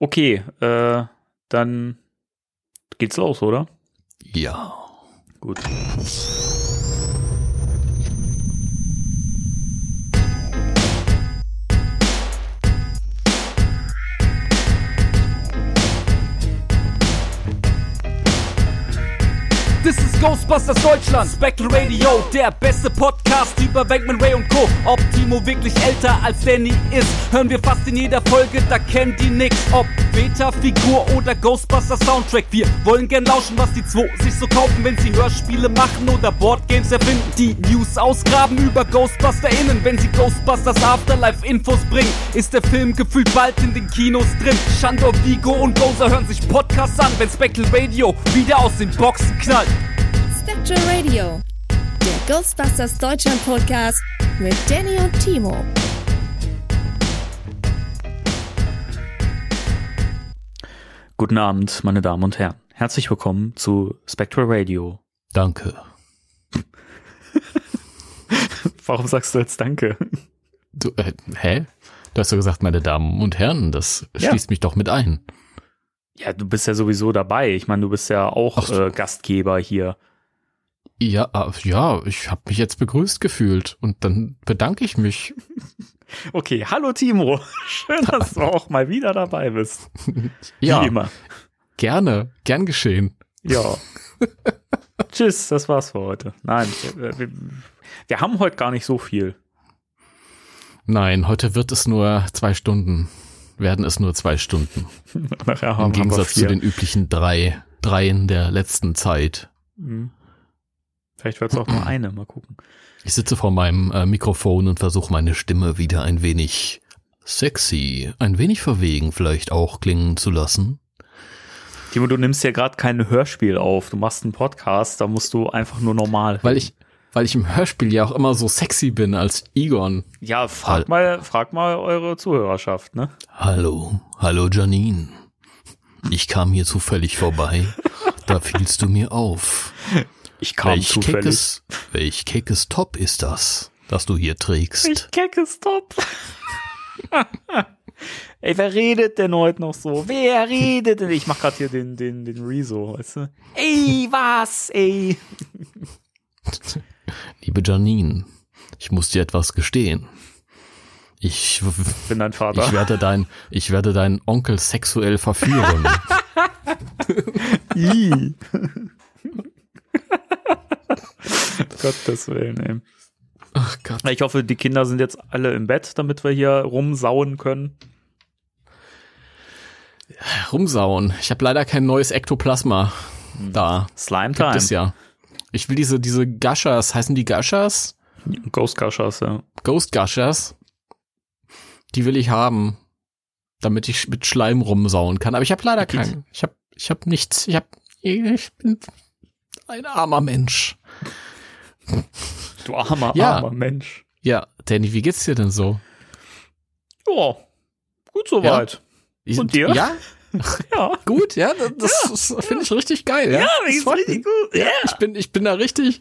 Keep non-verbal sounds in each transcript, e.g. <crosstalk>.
Okay, äh, dann geht's los, oder? Ja. Gut. Ghostbusters Deutschland, Spectral Radio, der beste Podcast über Bankman Ray und Co. Ob Timo wirklich älter als Danny ist, hören wir fast in jeder Folge, da kennt die nix. Ob Beta-Figur oder Ghostbusters Soundtrack, wir wollen gern lauschen, was die zwei sich so kaufen, wenn sie Hörspiele machen oder Boardgames erfinden. Die News ausgraben über GhostbusterInnen, wenn sie Ghostbusters Afterlife Infos bringen, ist der Film gefühlt bald in den Kinos drin. Shandor, Vigo und Gozer hören sich Podcasts an, wenn Spectral Radio wieder aus den Boxen knallt. Spectral Radio, der Ghostbusters Deutschland Podcast mit Danny und Timo. Guten Abend, meine Damen und Herren. Herzlich willkommen zu Spectral Radio. Danke. <laughs> Warum sagst du jetzt Danke? Du, äh, hä? Du hast ja gesagt, meine Damen und Herren, das Ja. schließt mich doch mit ein. Ja, du bist ja sowieso dabei. Ich meine, du bist ja auch Ach so. äh, Gastgeber hier. Ja, äh, ja, ich habe mich jetzt begrüßt gefühlt und dann bedanke ich mich. <laughs> Okay, hallo Timo. <laughs> Schön, dass du auch mal wieder dabei bist. <laughs> Ja, Wie immer. gerne, gern geschehen. Ja. Tschüss, das war's für heute. Nein, wir, wir, haben heute gar nicht so viel. Nein, heute wird es nur zwei Stunden. Werden es nur zwei Stunden. Nachher Im haben, haben wir Gegensatz zu vier. den üblichen drei, dreien der letzten Zeit. Mhm. Vielleicht wird's auch nur eine. Mal gucken. Ich sitze vor meinem äh, Mikrofon und versuche meine Stimme wieder ein wenig sexy, ein wenig verwegen vielleicht auch klingen zu lassen. Timo, du nimmst ja gerade kein Hörspiel auf. Du machst einen Podcast, da musst du einfach nur normal. Weil ich, weil ich im Hörspiel ja auch immer so sexy bin als Egon. Ja, frag mal, frag mal eure Zuhörerschaft, ne? Hallo, hallo Janine. Ich kam hier zufällig vorbei. Da fielst du mir auf. Ich kam welch zufällig. keckes, welch keckes Top ist das, das du hier trägst? Ich kecke Stop. <laughs> Ey, wer redet denn heute noch so? Wer redet denn? Ich mach grad hier den, den, den Rezo, weißt du? Ey, was? Ey. <laughs> Liebe Janine, ich muss dir etwas gestehen. Ich, Bin dein Vater. ich werde dein, ich werde deinen Onkel sexuell verführen. <laughs> <laughs> Gottes Willen, ey. Ach Gott. Ich hoffe, die Kinder sind jetzt alle im Bett, damit wir hier rumsauen können. Rumsauen. Ich habe leider kein neues Ektoplasma da. Slime Gibt Time. es ja. Ich will diese, diese Gushers, heißen die Gushers? Ghost Gushers, ja. Ghost Gushers. Die will ich haben, damit ich mit Schleim rumsauen kann. Aber ich habe leider keinen. Ich habe ich hab nichts. Ich hab, ich bin ein armer Mensch. Du armer, Ja. armer Mensch. Ja, Danny, wie geht's dir denn so? Ja, gut soweit. Ich- Und dir? Ja, <laughs> Ja. gut, ja, das, das finde ich richtig geil. Ja, Das freut mich. gut. Ja. Ich bin, ich bin da richtig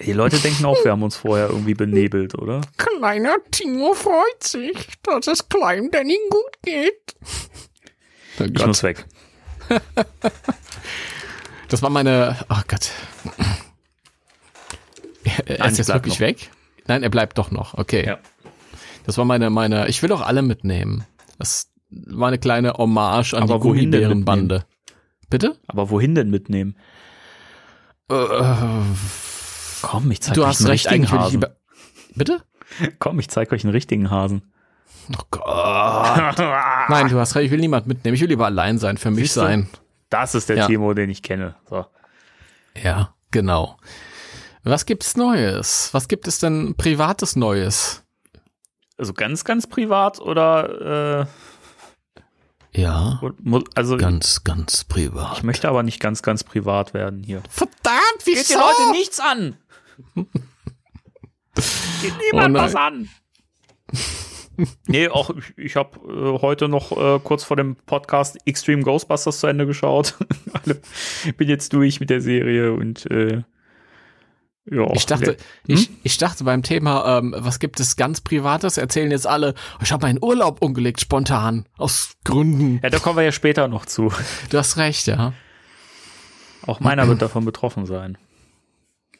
Die Leute denken auch, wir haben uns vorher irgendwie benebelt, oder? Kleiner Timo freut sich, dass es kleinem Danny gut geht. Oh Ich muss weg. <laughs> Das war meine. Ach Gott. Er Nein, ist jetzt wirklich noch. weg? Nein, er bleibt doch noch. Okay. Ja. Das war meine, meine. Ich will auch alle mitnehmen. Das war eine kleine Hommage an Aber die Gummibärenbande. Bitte? Aber wohin denn mitnehmen? Äh, Komm, ich zeig du euch hast einen recht, richtigen Hasen. Bitte? Komm, ich zeig euch einen richtigen Hasen. Oh Gott. Nein, du hast recht, ich will niemand mitnehmen. Ich will lieber allein sein, für mich Siehst du? Das ist der Ja. Timo, den ich kenne. So. Ja, genau. Was gibt's Neues? Was gibt es denn privates Neues? Also ganz, ganz privat oder Ja, äh, mu- also ganz, ganz privat. ich möchte aber nicht ganz, ganz privat werden hier. Verdammt, wieso? Geht die Leute nichts an. <laughs> Geht niemand Oh was an. <laughs> nee, auch ich, ich habe äh, heute noch äh, kurz vor dem Podcast Extreme Ghostbusters zu Ende geschaut. <laughs> Bin jetzt durch mit der Serie und äh, Ja, Ich dachte, wer- ich, ich dachte beim Thema, ähm, was gibt es ganz Privates, erzählen jetzt alle, ich habe meinen Urlaub umgelegt spontan, aus Gründen. ja, da kommen wir ja später noch zu. <laughs> Du hast recht, ja. Auch meiner wird davon betroffen sein.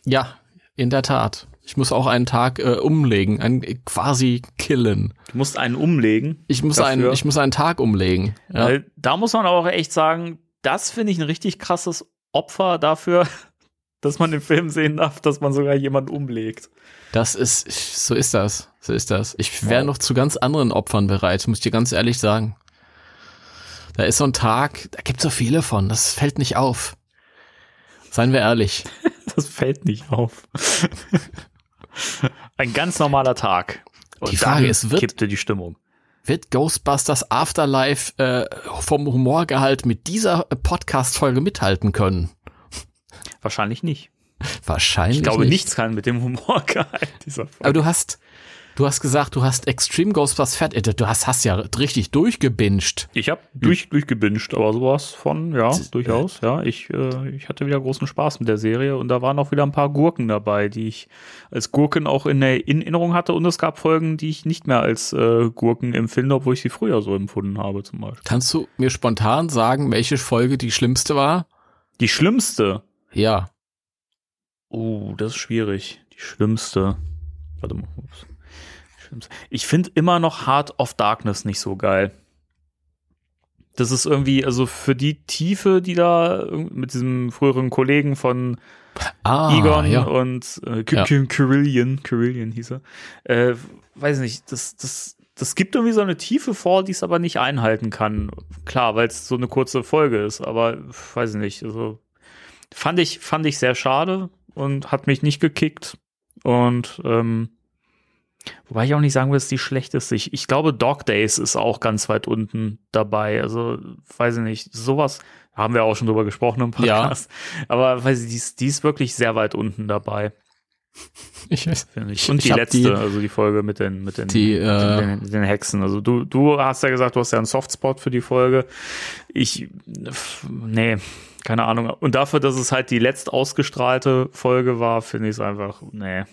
Ja, in der Tat. Ich muss auch einen Tag äh, umlegen, einen quasi killen. Du musst einen umlegen. Ich muss Dafür? einen, ich muss einen Tag umlegen. Ja. Weil da muss man auch echt sagen, das finde ich ein richtig krasses Opfer dafür, <laughs> dass man den Film sehen darf, dass man sogar jemanden umlegt. Das ist, so ist das, so ist das. Ich wäre Wow. noch zu ganz anderen Opfern bereit, muss ich dir ganz ehrlich sagen. Da ist so ein Tag, da gibt so viele von, das fällt nicht auf. Seien wir ehrlich. <laughs> Das fällt nicht auf. <laughs> <laughs> Ein ganz normaler Tag. Und Die Frage ist, wird- kippte die Stimmung. Wird Ghostbusters Afterlife äh, vom Humorgehalt mit dieser Podcast-Folge mithalten können? Wahrscheinlich nicht. Wahrscheinlich Ich glaube, nicht. nichts kann mit dem Humorgehalt dieser Folge. Aber du hast, du hast gesagt, du hast Extreme Ghostbusters Fat, äh, du hast, hast ja richtig durchgebinged. Ich habe durch, durchgebinged, aber sowas von, ja, durchaus. Ja, ich, äh, ich hatte wieder großen Spaß mit der Serie und da waren auch wieder ein paar Gurken dabei, die ich als Gurken auch in der in Erinnerung hatte und es gab Folgen, die ich nicht mehr als äh, Gurken empfinde, obwohl ich sie früher so empfunden habe zum Beispiel. Kannst du mir spontan sagen, welche Folge die schlimmste war? Die schlimmste. Ja. Oh, das ist schwierig. Die schlimmste. Warte mal. Ups. Schlimmste. Ich finde immer noch Heart of Darkness nicht so geil. Das ist irgendwie, also für die Tiefe, die da mit diesem früheren Kollegen von Ah, Egon ja. und äh, K- Ja. Hieß er. Äh, weiß nicht, das, das, das gibt irgendwie so eine Tiefe vor, die es aber nicht einhalten kann. Klar, weil es so eine kurze Folge ist, aber weiß ich nicht. Also fand ich, fand ich sehr schade und hat mich nicht gekickt. Und ähm, wobei ich auch nicht sagen will, ist die schlechteste. Ich, ich glaube, Dog Days ist auch ganz weit unten dabei. Also, weiß ich nicht, sowas haben wir auch schon drüber gesprochen im Ja. Podcast. Aber weiß ich, die ist, die ist wirklich sehr weit unten dabei, <laughs> Ich weiß. Ich- Und ich die letzte, die- also die Folge mit den, mit den, Die, äh, den, mit den Hexen. Also du, du hast ja gesagt, du hast ja einen Softspot für die Folge. Ich, nee, keine Ahnung. Und dafür, dass es halt die letzt ausgestrahlte Folge war, finde ich es einfach, nee.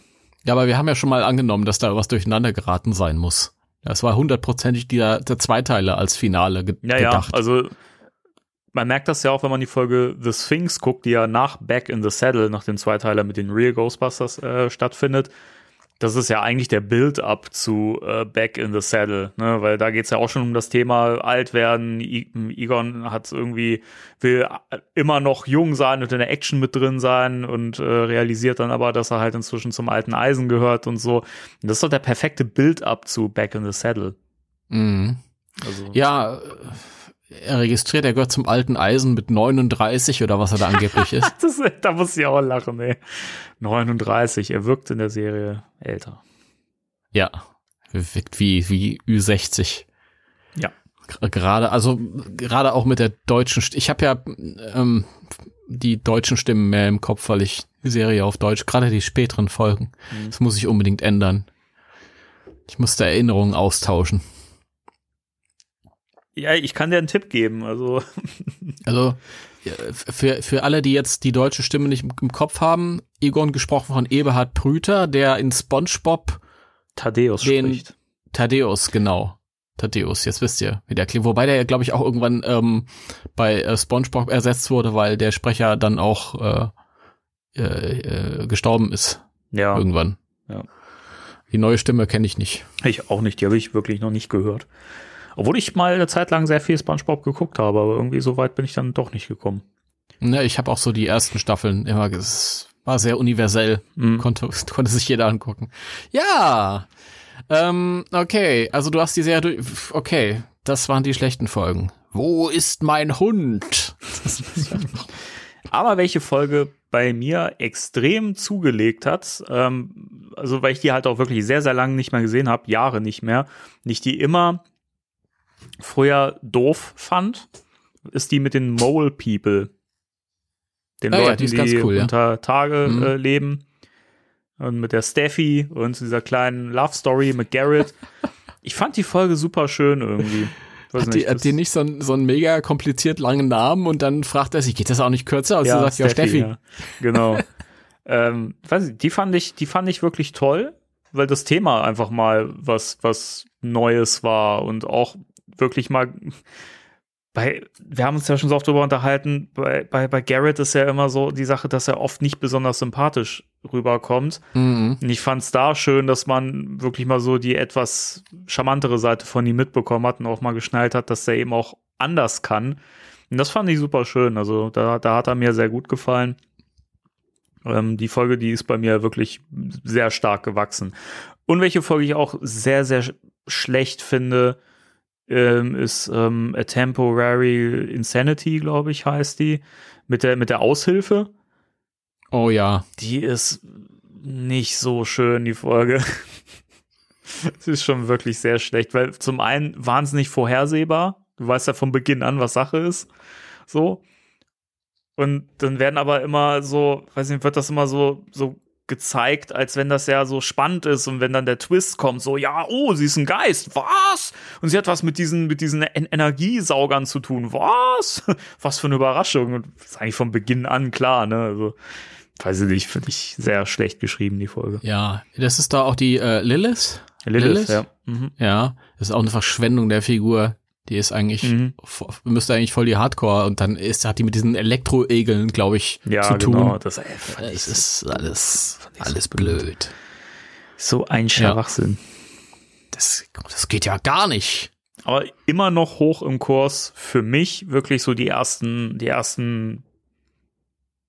Ja, aber wir haben ja schon mal angenommen, dass da was durcheinander geraten sein muss. Das war hundertprozentig der, der Zweiteiler als Finale ge Ja, gedacht. ja, also man merkt das ja auch, wenn man die Folge The Sphinx guckt, die ja nach Back in the Saddle, nach dem Zweiteiler mit den Real Ghostbusters äh, stattfindet. Das ist ja eigentlich der Build-up zu äh, Back in the Saddle, ne? weil da geht's ja auch schon um das Thema alt werden. I Egon hat irgendwie, will immer noch jung sein und in der Action mit drin sein und äh, realisiert dann aber, dass er halt inzwischen zum alten Eisen gehört und so. Und das ist doch der perfekte Build-up zu Back in the Saddle. Mhm. Also, Ja, äh, registriert, er gehört zum alten Eisen mit 39 oder was er da angeblich ist. <laughs> Das, da muss ich auch lachen, ey. 39, er wirkt in der Serie älter. Ja, wirkt wie, wie Ü60. Ja. Gerade, also gerade auch mit der deutschen, St- ich habe ja ähm, die deutschen Stimmen mehr im Kopf, weil ich die Serie auf Deutsch, gerade die späteren Folgen, Mhm. das muss ich unbedingt ändern. Ich musste Erinnerungen austauschen. Ja, ich kann dir einen Tipp geben. Also, <laughs> Also ja, für, für alle, die jetzt die deutsche Stimme nicht im, Kopf haben, Egon gesprochen von Eberhard Prüter, der in SpongeBob Thaddeus Den- spricht. Thaddeus, genau. Thaddeus, jetzt wisst ihr, wie der klingt. Wobei der, glaube ich, auch irgendwann ähm, bei äh, SpongeBob ersetzt wurde, weil der Sprecher dann auch äh, äh, äh, gestorben ist Ja, irgendwann. Ja. Die neue Stimme kenne ich nicht. ich auch nicht. Die habe ich wirklich noch nicht gehört. Obwohl ich mal eine Zeit lang sehr viel Spongebob geguckt habe, aber irgendwie so weit bin ich dann doch nicht gekommen. Ne, ich habe auch so die ersten Staffeln immer, es war sehr universell. Mhm. Konnte, <laughs> konnte sich jeder angucken. Ja. Ähm, okay, also du hast die Serie durch. Okay, das waren die schlechten Folgen. Wo ist mein Hund? <laughs> Aber welche Folge bei mir extrem zugelegt hat, ähm, also weil ich die halt auch wirklich sehr, sehr lange nicht mehr gesehen habe, Jahre nicht mehr, nicht die immer früher doof fand, ist die mit den Mole People. Den Ah ja, Leuten, die ist die, ganz cool, ja. unter Tage Mhm. äh, leben. Und mit der Steffi und dieser kleinen Love Story mit Garrett. <laughs> ich fand die Folge super schön irgendwie. Hat die, das- hat die nicht so, einen- so einen mega kompliziert langen Namen und dann fragt er sich, geht das auch nicht kürzer? Und sie sagt, ja, Steffi. Ja. Genau. <laughs> Ähm, weiß ich, die fand ich, die fand ich wirklich toll, weil das Thema einfach mal was, was Neues war und auch wirklich mal bei, wir haben uns ja schon so oft drüber unterhalten, bei, bei, bei Garrett ist ja immer so die Sache, dass er oft nicht besonders sympathisch rüberkommt. Mhm. Und ich fand es da schön, dass man wirklich mal so die etwas charmantere Seite von ihm mitbekommen hat und auch mal geschnallt hat, dass er eben auch anders kann. Und das fand ich super schön. Also da, da hat er mir sehr gut gefallen. Ähm, die Folge, die ist bei mir wirklich sehr stark gewachsen. Und welche Folge ich auch sehr, sehr sch schlecht finde, ähm, ist ähm, A Temporary Insanity, glaube ich, heißt die. Mit der, mit der Aushilfe. Oh ja. Die ist nicht so schön, die Folge. <laughs> Es ist schon wirklich sehr schlecht, weil zum einen wahnsinnig vorhersehbar. Du weißt ja von Beginn an, was Sache ist. So. Und dann werden aber immer so, weiß nicht, wird das immer so, so gezeigt, als wenn das ja so spannend ist und wenn dann der Twist kommt, so, ja, oh, sie ist ein Geist, was? Und sie hat was mit diesen, mit diesen en Energiesaugern zu tun, was? <laughs> Was für eine Überraschung. Und das ist eigentlich von Beginn an klar, ne? Also, weiß ich nicht, finde ich sehr schlecht geschrieben, die Folge. Ja, das ist da auch die äh, Lilith. Lilith, ja. Mhm. Ja, das ist auch eine Verschwendung der Figur. Die ist eigentlich, Mhm. müsste eigentlich voll die Hardcore und dann ist, hat die mit diesen Elektroegeln, glaube ich, Ja, zu tun. genau. Das, ey, Es ist alles, ich so alles blöd. so ein Schwachsinn. Das, das geht ja gar nicht. Aber immer noch hoch im Kurs für mich wirklich so die ersten, die ersten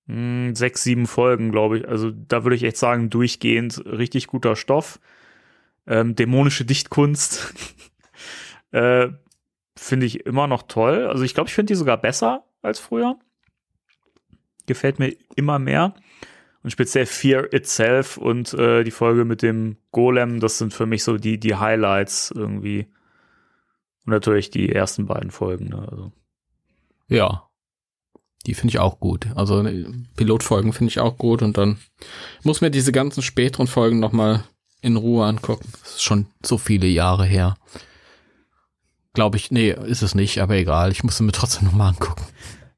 mh, sechs, sieben Folgen, glaube ich. Also da würde ich echt sagen, durchgehend richtig guter Stoff. Ähm, dämonische Dichtkunst <laughs> äh, finde ich immer noch toll. Also ich glaube, ich finde die sogar besser als früher. Gefällt mir immer mehr. Und speziell Fear Itself und äh, die Folge mit dem Golem, das sind für mich so die, die Highlights irgendwie. Und natürlich die ersten beiden Folgen. Ne? Also, Ja. Die finde ich auch gut. Also ne, Pilotfolgen finde ich auch gut und dann muss mir diese ganzen späteren Folgen noch mal in Ruhe angucken. Das ist schon so viele Jahre her. Glaube ich, nee, ist es nicht, aber egal. Ich muss mir trotzdem noch mal angucken.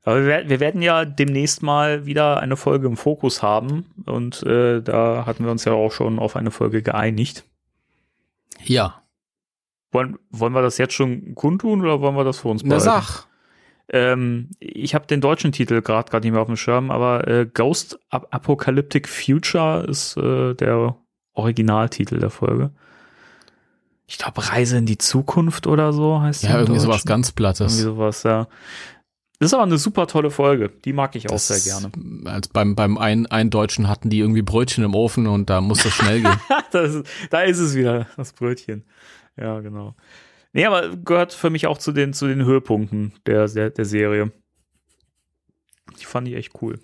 Aber wir, wir werden ja demnächst mal wieder eine Folge im Fokus haben. Und äh, da hatten wir uns ja auch schon auf eine Folge geeinigt. Ja, Wollen, wollen wir das jetzt schon kundtun oder wollen wir das für uns na behalten? sag. Ähm, ich habe den deutschen Titel gerade gerade nicht mehr auf dem Schirm, aber äh, Ghost Ap Apocalyptic Future ist äh, der Originaltitel der Folge. Ich glaube Reise in die Zukunft oder so heißt die Ja, irgendwie sowas ganz Irgendwie Plattes. sowas, ja. Das ist aber eine super tolle Folge. Die mag ich auch Das- sehr gerne. Als beim, beim einen, einen Deutschen hatten die irgendwie Brötchen im Ofen und da musste es schnell gehen. <laughs> das ist, da ist es wieder, das Brötchen. Ja, genau. Nee, aber gehört für mich auch zu den, zu den Höhepunkten der, der, der Serie. Die fand ich echt cool.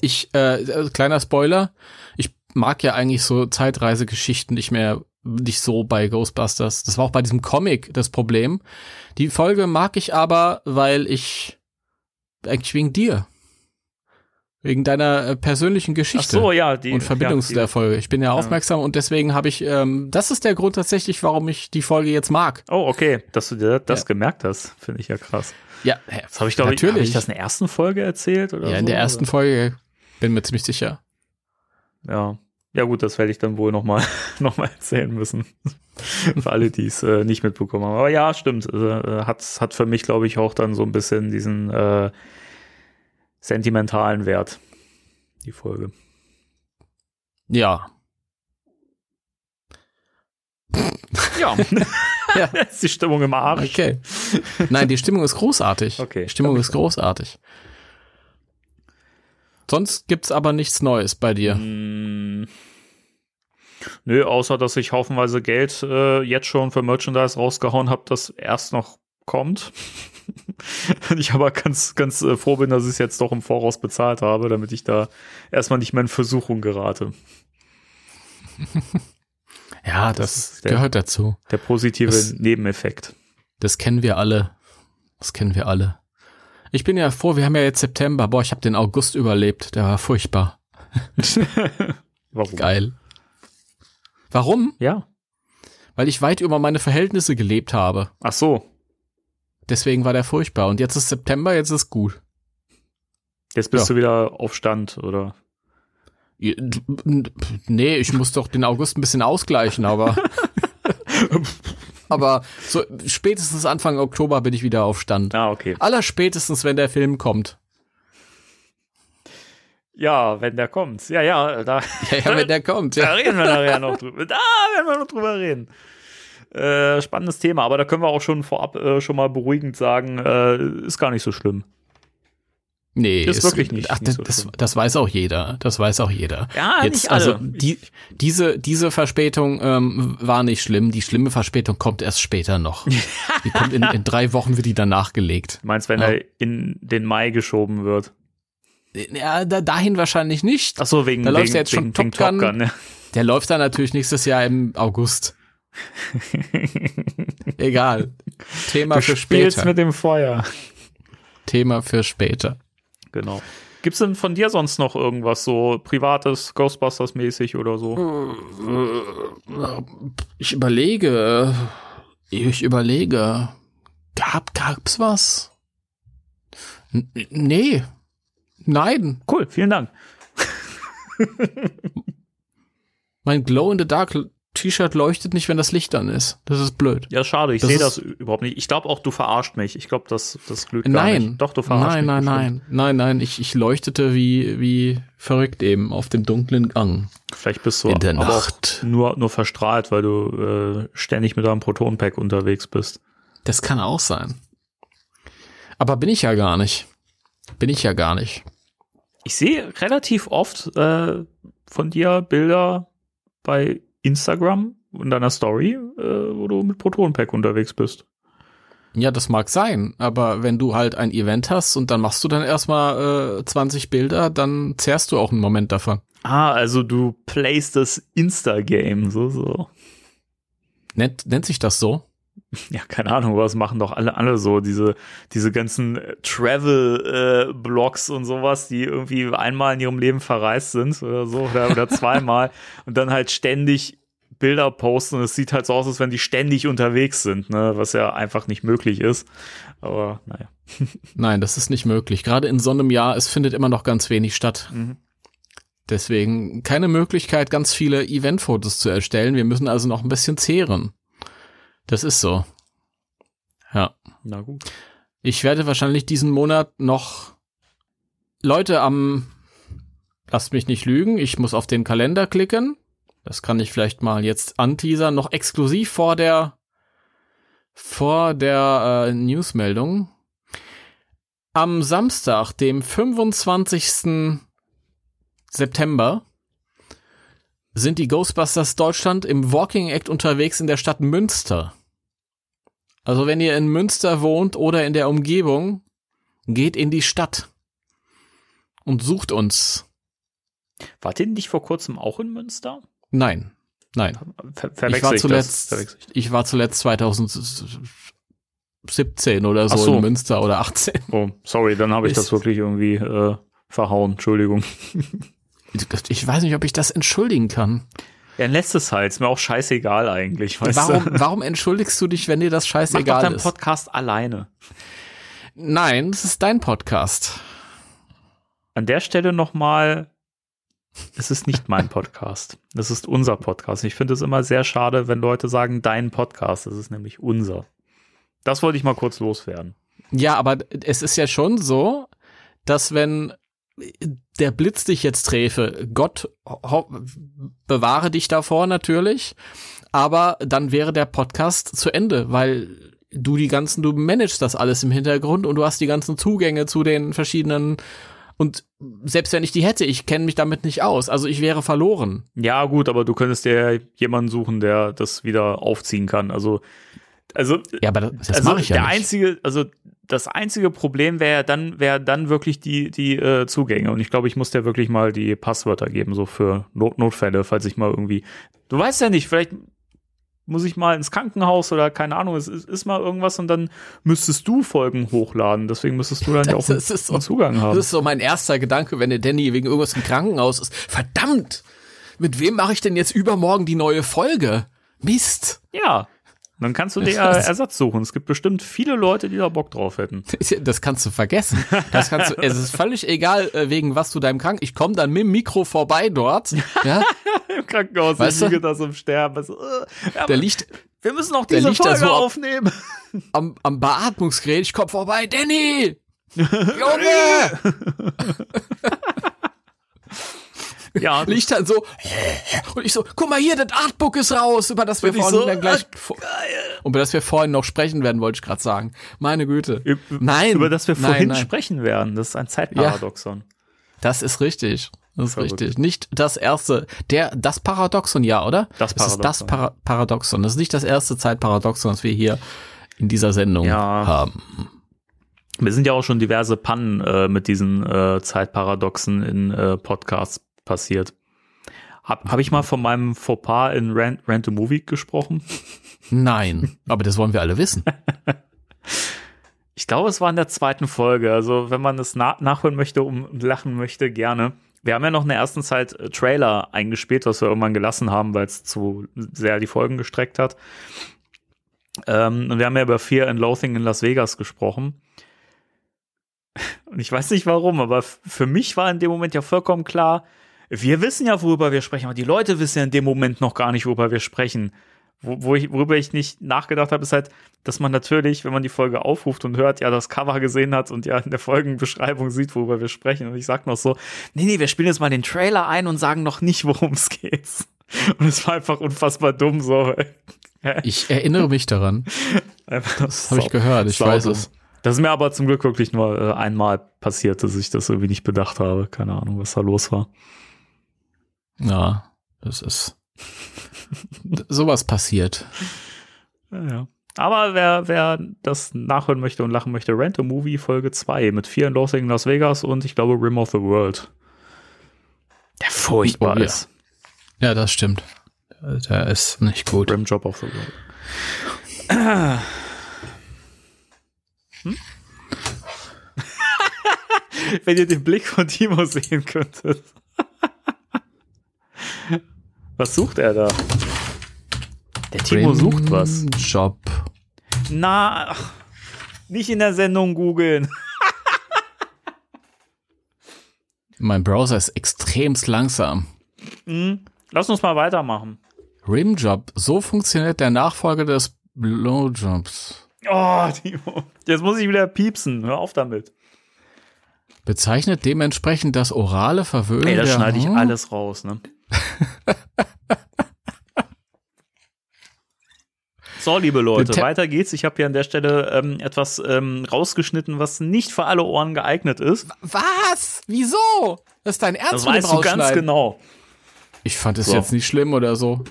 Ich, äh, äh, kleiner Spoiler, ich mag ja eigentlich so Zeitreisegeschichten nicht mehr, nicht so bei Ghostbusters. Das war auch bei diesem Comic das Problem. Die Folge mag ich aber, weil ich, eigentlich wegen dir. Wegen deiner äh, persönlichen Ach Geschichte. so, ja, die und Verbindung ja, zu der Folge. Ich bin ja, Ja. aufmerksam und deswegen habe ich, ähm, das ist der Grund tatsächlich, warum ich die Folge jetzt mag. Oh, okay, dass du dir das Ja. gemerkt hast, finde ich ja krass. Ja, Das habe ich glaube ich, hab ich das in der ersten Folge erzählt oder ja, so? in der ersten oder? Folge bin mir ziemlich sicher. Ja. Ja gut, das werde ich dann wohl noch mal, <laughs> noch mal erzählen müssen. <laughs> für alle, die es äh, nicht mitbekommen haben. Aber ja, stimmt. Äh, hat, hat für mich, glaube ich, auch dann so ein bisschen diesen äh, sentimentalen Wert, die Folge. <laughs> Ja. Ja. Ja. ist die Stimmung im Arsch. Okay. Nein, die Stimmung ist großartig. Okay, Die Stimmung ist großartig. Sonst gibt's aber nichts Neues bei dir. Mm. Nö, außer dass ich haufenweise Geld äh, jetzt schon für Merchandise rausgehauen habe, das erst noch kommt. <laughs> Ich aber ganz, ganz äh, froh bin, dass ich es jetzt doch im Voraus bezahlt habe, damit ich da erstmal nicht mehr in Versuchung gerate. <laughs> Ja, das das, der- gehört dazu. Der positive Das- Nebeneffekt. Das kennen wir alle. Das kennen wir alle. Ich bin ja froh, wir haben ja jetzt September. Boah, ich habe den August überlebt. Der war furchtbar. <laughs> Warum? Geil. Warum? Ja. Weil ich weit über meine Verhältnisse gelebt habe. Ach so. Deswegen war der furchtbar. Und jetzt ist September, jetzt ist gut. Jetzt bist Ja. du wieder auf Stand, oder? Nee, ich muss doch den August ein bisschen ausgleichen, aber. <laughs> aber so spätestens Anfang Oktober bin ich wieder auf Stand. Ah, okay. Aller spätestens, wenn der Film kommt. Ja, wenn der kommt. Ja, ja, da, <laughs> Ja, ja wenn der kommt. da Ja. reden wir nachher noch drüber. Da werden wir noch drüber reden. Äh, spannendes Thema, aber da können wir auch schon vorab äh, schon mal beruhigend sagen, äh, ist gar nicht so schlimm. Nee, Ist es- wirklich nicht- Ach, nicht so das, das weiß auch jeder. Das weiß auch jeder. Ja, Jetzt, nicht alle. Also die, diese, diese Verspätung ähm, war nicht schlimm. Die schlimme Verspätung kommt erst später noch. <laughs> Die kommt in, in drei Wochen, wird die dann nachgelegt. Du meinst, wenn Ja. er in den Mai geschoben wird? Ja, da, dahin wahrscheinlich nicht. Ach so, wegen, Da wegen, läuft's ja jetzt schon wegen, Top wegen Gun. ne? Der läuft dann natürlich nächstes Jahr im August. <laughs> Egal. Thema Du für spielst später. mit dem Feuer. Thema für später. Genau. Gibt's denn von dir sonst noch irgendwas so privates, Ghostbusters-mäßig oder so? Ich überlege. Ich überlege. Gab, gab's was? N nee. Nein. Cool, vielen Dank. Mein Glow in the Dark T-Shirt leuchtet nicht, wenn das Licht an ist. Das ist blöd. Ja, schade, ich sehe das überhaupt nicht. Ich glaube auch, du verarscht mich. Ich glaube, das, das glüht gar Nein. nicht. Doch, du verarschst Nein, mich. nein, bestimmt. nein. Nein, nein. Ich, ich leuchtete wie, wie verrückt eben auf dem dunklen Gang. Vielleicht bist du In der aber Nacht. auch nur, nur verstrahlt, weil du äh, ständig mit deinem Proton-Pack unterwegs bist. Das kann auch sein. Aber bin ich ja gar nicht. Bin ich ja gar nicht. Ich sehe relativ oft äh, von dir Bilder bei Instagram in deiner Story, äh, wo du mit Proton-Pack unterwegs bist. Ja, das mag sein, aber wenn du halt ein Event hast und dann machst du dann erstmal äh, 20 Bilder, dann zehrst du auch einen Moment davon. Ah, also du playst das Insta-Game, so, so. Nennt, nennt sich das so? <laughs> Ja, keine Ahnung, das machen doch alle, alle so, diese, diese ganzen Travel-Blogs und sowas, die irgendwie einmal in ihrem Leben verreist sind oder so, oder, oder <laughs> zweimal und dann halt ständig Bilder posten und es sieht halt so aus, als wenn die ständig unterwegs sind, ne, was ja einfach nicht möglich ist. Aber naja. <laughs> Nein, das ist nicht möglich. Gerade in so einem Jahr, es findet immer noch ganz wenig statt. Mhm. Deswegen keine Möglichkeit, ganz viele Eventfotos zu erstellen. Wir müssen also noch ein bisschen zehren. Das ist so. Ja. Na gut. Ich werde wahrscheinlich diesen Monat noch Leute am, lasst mich nicht lügen, ich muss auf den Kalender klicken. Das kann ich vielleicht mal jetzt anteasern, noch exklusiv vor der, vor der äh, Newsmeldung. Am Samstag, dem 25. September, sind die Ghostbusters Deutschland im Walking Act unterwegs in der Stadt Münster. Also wenn ihr in Münster wohnt oder in der Umgebung, geht in die Stadt und sucht uns. Wart ihr nicht vor kurzem auch in Münster? Nein, nein. Ver Ich war das? zuletzt, ich ich war zuletzt 2017 oder so, so. in Münster oder 18. Oh, sorry, dann habe ich das wirklich irgendwie äh, verhauen. Entschuldigung. <laughs> Ich weiß nicht, ob ich das entschuldigen kann. Ja, lässt es halt. Ist mir auch scheißegal eigentlich. Weißt Warum, du? <laughs> warum entschuldigst du dich, wenn dir das Mach doch scheißegal deinen ist? Podcast alleine. Nein, es ist dein Podcast. An der Stelle nochmal, es ist nicht mein Podcast. Es ist unser Podcast. Ich finde es immer sehr schade, wenn Leute sagen, dein Podcast. Das ist nämlich unser. Das wollte ich mal kurz loswerden. Ja, aber es ist ja schon so, dass wenn der Blitz dich jetzt träfe, Gott bewahre dich davor natürlich, aber dann wäre der Podcast zu Ende, weil du die ganzen, du managst das alles im Hintergrund und du hast die ganzen Zugänge zu den verschiedenen und selbst wenn ich die hätte, ich kenne mich damit nicht aus, also ich wäre verloren. Ja, gut, aber du könntest dir jemanden suchen, der das wieder aufziehen kann. Also, also, Ja, aber das, das also mache ich ja der nicht. einzige, also das einzige Problem wäre dann, wäre dann wirklich die, die äh, Zugänge. Und ich glaube, ich muss dir wirklich mal die Passwörter geben, so für Not Notfälle, falls ich mal irgendwie. Du weißt ja nicht, vielleicht muss ich mal ins Krankenhaus oder keine Ahnung, es ist, ist mal irgendwas und dann müsstest du Folgen hochladen. Deswegen müsstest du dann ja <laughs> auch einen, so- einen Zugang haben. Das ist so mein erster Gedanke, wenn der Danny wegen irgendwas im Krankenhaus ist. Verdammt! Mit wem mache ich denn jetzt übermorgen die neue Folge? Mist! ja. Dann kannst du dir Ersatz suchen. Es gibt bestimmt viele Leute, die da Bock drauf hätten. <laughs> Das kannst du vergessen. Das kannst du, <laughs> es ist völlig egal, äh, wegen was du deinem Krank. Ich komme dann mit dem Mikro vorbei dort. Ja, <laughs> Im Krankenhaus Weißt ich liege da so im Sterben. So, äh, ja, der liegt wir müssen der diese Folge so aufnehmen. am, am Beatmungsgerät. Ich komm vorbei. Danny! Junge! Ja, <laughs> Liegt dann so. Und ich so, guck mal hier, das Artbook ist raus, über das wir Und vorhin so, dann gleich, vor- über das wir vorhin noch sprechen werden, wollte ich gerade sagen. Meine Güte. Üb- Nein. über das wir nein, vorhin nein. sprechen werden. Das ist ein Zeitparadoxon. Das ist richtig. Das ist Verrückt. richtig. Nicht das erste, der, das Paradoxon, ja, oder? Das Es ist das Paradoxon. Para Paradoxon. Das ist nicht das erste Zeitparadoxon, das wir hier in dieser Sendung Ja. haben. Wir sind ja auch schon diverse Pannen äh, mit diesen äh, Zeitparadoxen in äh, Podcasts passiert. Hab, hab ich mal von meinem Fauxpas in Rant, Rant a Movie gesprochen? Nein, <laughs> aber das wollen wir alle wissen. Ich glaube, es war in der zweiten Folge. Also, wenn man es na nachhören möchte und lachen möchte, gerne. Wir haben ja noch in der ersten Zeit äh, Trailer eingespielt, was wir irgendwann gelassen haben, weil es zu sehr die Folgen gestreckt hat. Ähm, und wir haben ja über Fear and Loathing in Las Vegas gesprochen. Und ich weiß nicht warum, aber für mich war in dem Moment ja vollkommen klar, wir wissen ja, worüber wir sprechen, aber die Leute wissen ja in dem Moment noch gar nicht, worüber wir sprechen. Wo, wo ich, worüber ich nicht nachgedacht habe, ist halt, dass man natürlich, wenn man die Folge aufruft und hört, ja das Cover gesehen hat und ja in der Folgenbeschreibung sieht, worüber wir sprechen. Und ich sag noch so, nee, nee, wir spielen jetzt mal den Trailer ein und sagen noch nicht, worum es geht. Und es war einfach unfassbar dumm so. Ich erinnere mich daran. <laughs> Das habe ich gehört, ich weiß es. Das ist mir aber zum Glück wirklich nur äh, einmal passiert, dass ich das irgendwie nicht bedacht habe. Keine Ahnung, was da los war. Ja, das ist. <laughs> sowas passiert. Ja. Aber wer, wer das nachhören möchte und lachen möchte, Rent a Movie Folge 2 mit Loathing in Las Vegas und ich glaube Rim of the World. Der furchtbar Oh, ja. ist. Ja, das stimmt. Der ist nicht gut. Rim Job of the World. <clears throat> Hm? <laughs> Wenn ihr den Blick von Timo sehen könntet. Was sucht er da? Der Timo sucht was. Job. Na, ach, nicht in der Sendung googeln. <laughs> Mein Browser ist extremst langsam. Lass uns mal weitermachen. Rimjob. So funktioniert der Nachfolger des Blowjobs. Oh, Timo. Jetzt muss ich wieder piepsen. Hör auf damit. Bezeichnet dementsprechend das orale Verwöhnen Ey, das schneide ich alles raus, ne? So, liebe Leute, Te- weiter geht's. Ich habe hier an der Stelle ähm, etwas ähm, rausgeschnitten, was nicht für alle Ohren geeignet ist. Was? Wieso? Das ist dein Ernst Das weißt du ganz genau. Ich fand es So. jetzt nicht schlimm oder so.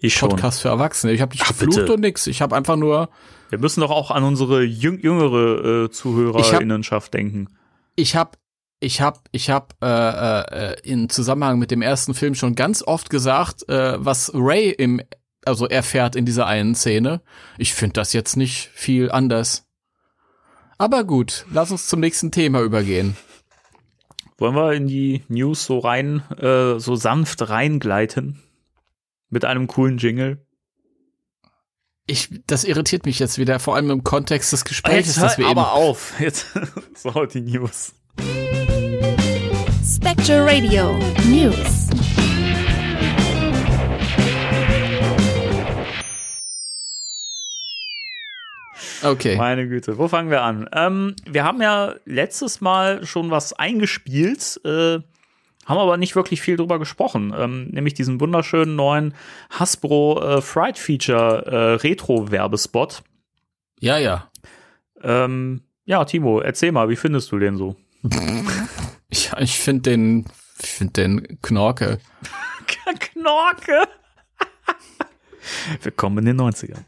Ich schon. Podcast für Erwachsene. Ich habe nicht Ach, geflucht bitte. und nix. Ich habe einfach nur, Wir müssen doch auch an unsere jüng jüngere äh, Zuhörerinnenschaft denken. ich habe, ich habe, ich habe äh, äh, in Zusammenhang mit dem ersten Film schon ganz oft gesagt, äh, was Ray im, also erfährt in dieser einen Szene. Ich finde das jetzt nicht viel anders. Aber gut, lass uns zum nächsten Thema übergehen. Wollen wir in die News so rein, äh, so sanft reingleiten? Mit einem coolen Jingle? Ich, das irritiert mich jetzt wieder, vor allem im Kontext des Gesprächs, Jetzt das hör wir eben aber auf. Jetzt, <laughs> so, die News. Spectre Radio News. Okay. Meine Güte, wo fangen wir an? Ähm, wir haben ja letztes Mal schon was eingespielt, äh, haben aber nicht wirklich viel drüber gesprochen. Ähm, nämlich diesen wunderschönen neuen Hasbro äh, Fright Feature äh, Retro-Werbespot. Ja, ja. Ähm, ja, Timo, erzähl mal, wie findest du den so? <laughs> Ich, ich finde den, ich finde den Knorke. <laughs> Knorke! Willkommen in den 90ern.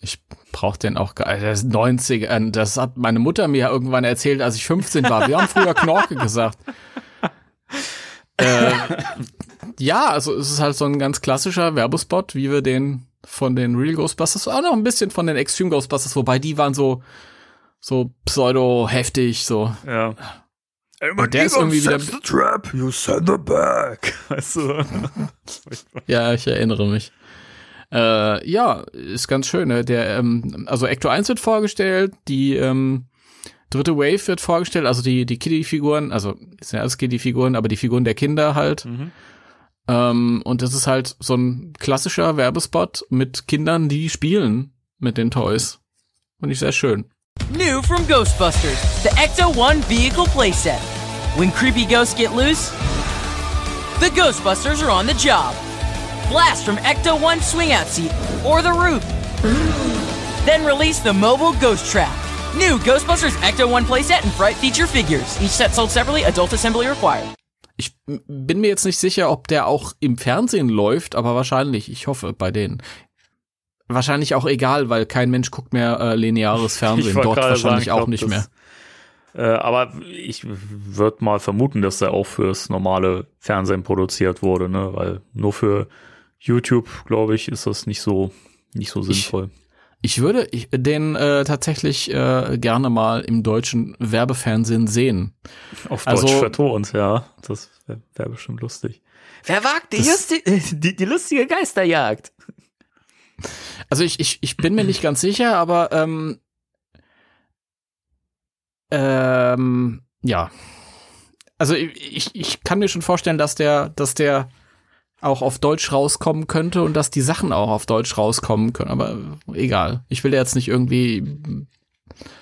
Ich brauch den auch gar Das ist 90, äh, das hat meine Mutter mir irgendwann erzählt, als ich 15 war. Wir haben früher Knorke gesagt. <laughs> Äh, ja, also es ist halt so ein ganz klassischer Werbespot, wie wir den von den Real Ghostbusters, auch noch ein bisschen von den Extreme Ghostbusters, wobei die waren so, so pseudo-heftig, so. Ja. Und der ist irgendwie wieder- the trap, you send it back. <laughs> Weißt du? Ja, ich erinnere mich. Äh, ja, ist ganz schön. Ne? Der, ähm, also Ecto 1 wird vorgestellt, die ähm, dritte Wave wird vorgestellt, also die, die Kitty-Figuren, also ist ja alles Kitty-Figuren, aber die Figuren der Kinder halt. Mhm. Ähm, und das ist halt so ein klassischer Werbespot mit Kindern, die spielen mit den Toys. Finde ich sehr schön. New from Ghostbusters, the Ecto 1 vehicle playset. When creepy ghosts get loose, the Ghostbusters are on the job. Blast from Ecto 1 swing out seat or the roof. then release the mobile ghost trap. New Ghostbusters Ecto 1 playset and Fright feature figures. Each set sold separately, adult assembly required. Ich bin mir jetzt nicht sicher, ob der auch im Fernsehen läuft, aber wahrscheinlich. Ich hoffe bei denen. Wahrscheinlich auch egal, weil kein Mensch guckt mehr äh, lineares <laughs> Fernsehen. Dort wahrscheinlich sagen, auch glaub, nicht mehr. Äh, aber ich würde mal vermuten, dass der auch fürs normale Fernsehen produziert wurde, ne? Weil nur für YouTube, glaube ich, ist das nicht so nicht so sinnvoll. Ich würde ich, den äh, tatsächlich äh, gerne mal im deutschen Werbefernsehen sehen. Auf also- Deutsch vertont, ja. Das wäre wär bestimmt lustig. Wer wagt die, Das- Justi <laughs> die, die lustige Geisterjagd? Also ich, ich, ich bin mir nicht ganz sicher, aber ähm, ähm, ja. Also ich, ich- kann mir schon vorstellen, dass der, dass der auch auf Deutsch rauskommen könnte und dass die Sachen auch auf Deutsch rauskommen können. Aber egal. Ich will jetzt nicht irgendwie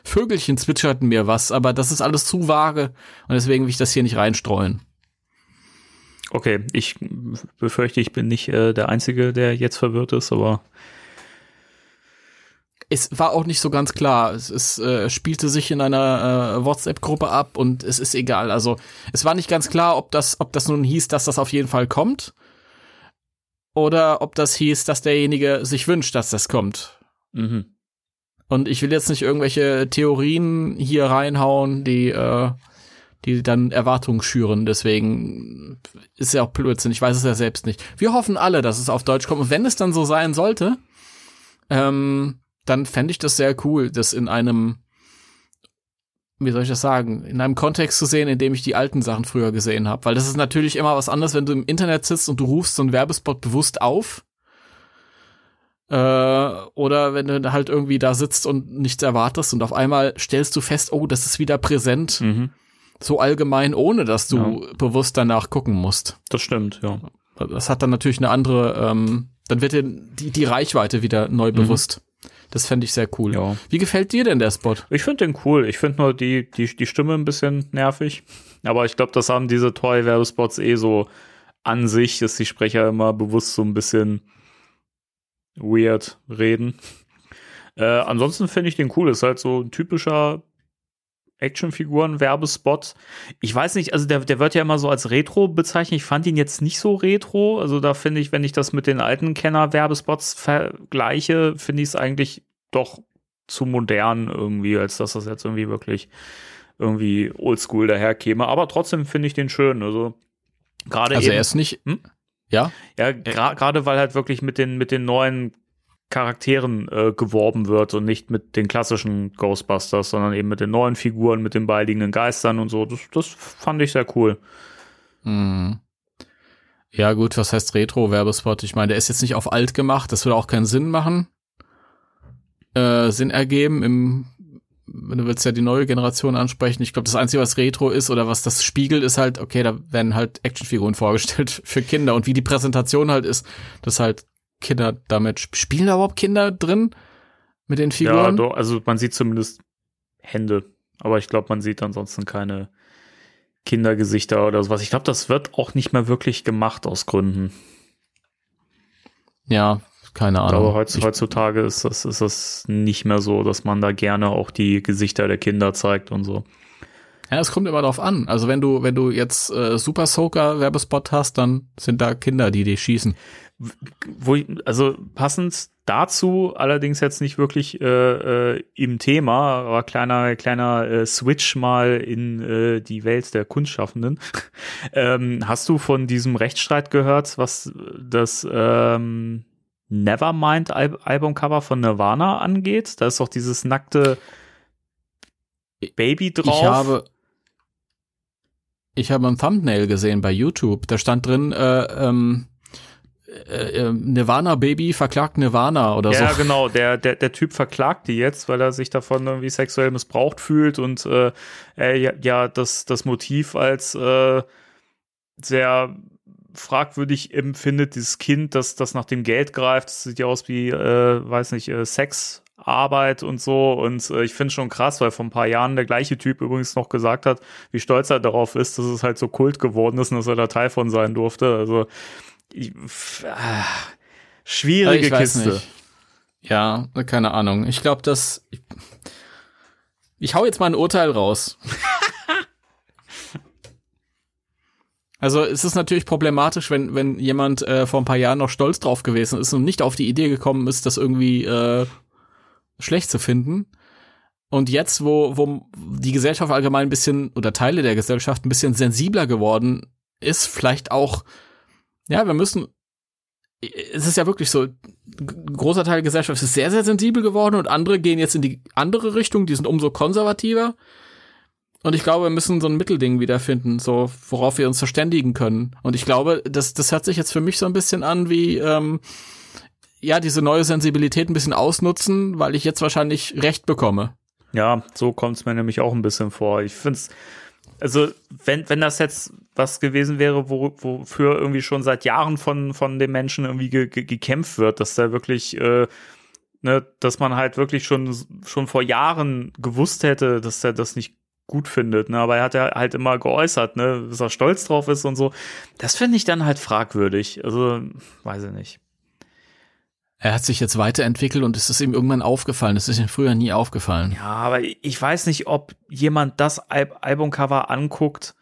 Vögelchen zwitscherten mir was, aber das ist alles zu vage und deswegen will ich das hier nicht reinstreuen. Okay, ich befürchte, ich bin nicht äh, der Einzige, der jetzt verwirrt ist, aber es war auch nicht so ganz klar. Es, es äh, spielte sich in einer äh, WhatsApp-Gruppe ab und es ist egal. Also es war nicht ganz klar, ob das, ob das nun hieß, dass das auf jeden Fall kommt oder ob das hieß, dass derjenige sich wünscht, dass das kommt. mhm. Und ich will jetzt nicht irgendwelche Theorien hier reinhauen, die, äh, die dann Erwartungen schüren. Deswegen ist ja auch Blödsinn. Ich weiß es ja selbst nicht. Wir hoffen alle, dass es auf Deutsch kommt. Und wenn es dann so sein sollte, ähm, dann fände ich das sehr cool, das in einem, wie soll ich das sagen, in einem Kontext zu sehen, in dem ich die alten Sachen früher gesehen habe. Weil das ist natürlich immer was anderes, wenn du im Internet sitzt und du rufst so einen Werbespot bewusst auf. Äh, oder wenn du halt irgendwie da sitzt und nichts erwartest und auf einmal stellst du fest, oh, das ist wieder präsent, Mhm. So allgemein, ohne dass du bewusst danach gucken musst. Das stimmt, ja. Das hat dann natürlich eine andere, ähm, dann wird dir die, die Reichweite wieder neu bewusst. Das fände ich sehr cool. Ja. Wie gefällt dir denn der Spot? Ich finde den cool. Ich finde nur die, die, die Stimme ein bisschen nervig. Aber ich glaube, das haben diese Toy-Werbespots eh so an sich, dass die Sprecher immer bewusst so ein bisschen weird reden. Äh, ansonsten finde ich den cool. Ist halt so ein typischer Actionfiguren-Werbespot. Ich weiß nicht, also der, der wird ja immer so als Retro bezeichnet. Ich fand ihn jetzt nicht so retro. Also da finde ich, wenn ich das mit den alten Kenner-Werbespots vergleiche, finde ich es eigentlich doch zu modern irgendwie, als dass das jetzt irgendwie wirklich irgendwie oldschool daherkäme. Aber trotzdem finde ich den schön. Also gerade Also eben, er ist nicht, Hm? ja? ja, gerade weil halt wirklich mit den, mit den neuen Charakteren äh, geworben wird und nicht mit den klassischen Ghostbusters, sondern eben mit den neuen Figuren, mit den beiliegenden Geistern und so. Das, das fand ich sehr cool. Hm. Ja, gut, was heißt Retro-Werbespot? Ich meine, der ist jetzt nicht auf alt gemacht, das würde auch keinen Sinn machen. Äh, Sinn ergeben im, du willst ja die neue Generation ansprechen. Ich glaube, das Einzige, was Retro ist oder was das spiegelt, ist halt, okay, da werden halt Actionfiguren <laughs> vorgestellt für Kinder und wie die Präsentation halt ist, dass halt Kinder damit sp- spielen da überhaupt Kinder drin mit den Ja, Figuren? doch, also man sieht zumindest Hände, aber ich glaube, man sieht ansonsten keine Kindergesichter oder sowas. Ich glaube, das wird auch nicht mehr wirklich gemacht aus Gründen. ja, keine Ahnung. Ich- heutzutage ist das, ist das nicht mehr so, dass man da gerne auch die Gesichter der Kinder zeigt und so. Ja, es kommt immer drauf an. Also wenn du, wenn du jetzt äh, Super Soaker Werbespot hast, dann sind da Kinder, die dich schießen. Wo also passend dazu, allerdings jetzt nicht wirklich äh, äh, im Thema, aber kleiner, kleiner äh, Switch mal in äh, die Welt der Kunstschaffenden. <laughs> ähm, hast du von diesem Rechtsstreit gehört, was das ähm, Nevermind Al Albumcover von Nirvana angeht? Da ist doch dieses nackte Baby drauf. Ich habe, ich habe ein Thumbnail gesehen bei YouTube. Da stand drin, äh, ähm, äh, äh, Nirvana Baby verklagt Nirvana oder ja, so. genau. Der, der, der Typ verklagt die jetzt, weil er sich davon irgendwie sexuell missbraucht fühlt und äh, er ja, ja das, das Motiv als äh, sehr fragwürdig empfindet, dieses Kind, das, das nach dem Geld greift. Das sieht ja aus wie, äh, weiß nicht, äh, Sexarbeit und so. Und äh, ich finde schon krass, weil vor ein paar Jahren der gleiche Typ übrigens noch gesagt hat, wie stolz er darauf ist, dass es halt so Kult geworden ist und dass er da Teil von sein durfte. Also ich, ah, schwierige ich Kiste. nicht. Ja, keine Ahnung. Ich glaube, dass ich, ich hau jetzt mal ein Urteil raus. <laughs> Also es ist natürlich problematisch, wenn, wenn jemand äh, vor ein paar Jahren noch stolz drauf gewesen ist und nicht auf die Idee gekommen ist, das irgendwie äh, schlecht zu finden. Und jetzt, wo, wo die Gesellschaft allgemein ein bisschen oder Teile der Gesellschaft ein bisschen sensibler geworden ist, vielleicht auch, ja, wir müssen, es ist ja wirklich so, großer Teil der Gesellschaft ist sehr, sehr sensibel geworden und andere gehen jetzt in die andere Richtung, die sind umso konservativer. Und ich glaube, wir müssen so ein Mittelding wiederfinden, so worauf wir uns verständigen können. Und ich glaube, das, das hört sich jetzt für mich so ein bisschen an wie, ähm, ja, diese neue Sensibilität ein bisschen ausnutzen, weil ich jetzt wahrscheinlich Recht bekomme. Ja, so kommt es mir nämlich auch ein bisschen vor. Ich finde es, also wenn, wenn das jetzt was gewesen wäre, wo, wofür irgendwie schon seit Jahren von, von den Menschen irgendwie ge, ge, gekämpft wird, dass da wirklich, äh, ne, dass man halt wirklich schon, schon vor Jahren gewusst hätte, dass er das nicht gut findet, ne? Aber er hat ja halt immer geäußert, ne, dass er stolz drauf ist und so. Das finde ich dann halt fragwürdig. Also, weiß ich nicht. Er hat sich jetzt weiterentwickelt und es ist ihm irgendwann aufgefallen. Es ist ihm früher nie aufgefallen. Ja, aber ich weiß nicht, ob jemand das Al Albumcover anguckt.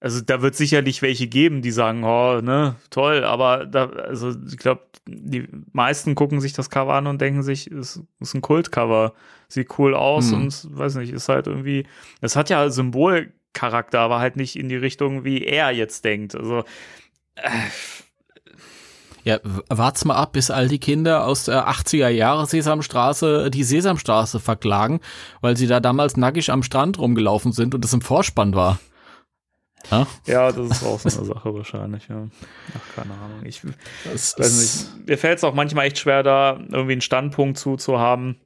Also da wird sicherlich welche geben, die sagen, oh, ne, toll, aber da, also ich glaube, die meisten gucken sich das Cover an und denken sich, es ist ein Kultcover, sieht cool aus Hm. und weiß nicht, ist halt irgendwie, es hat ja Symbolcharakter, aber halt nicht in die Richtung, wie er jetzt denkt. Also Ja, wart's mal ab, bis all die Kinder aus der 80er Jahre Sesamstraße die Sesamstraße verklagen, weil sie da damals nackig am Strand rumgelaufen sind und es im Vorspann war. Ja, ja, das ist auch so eine Sache wahrscheinlich, ja. Ach, keine Ahnung. Ich das weiß nicht. Mir fällt es auch manchmal echt schwer, da irgendwie einen Standpunkt zu, zu haben.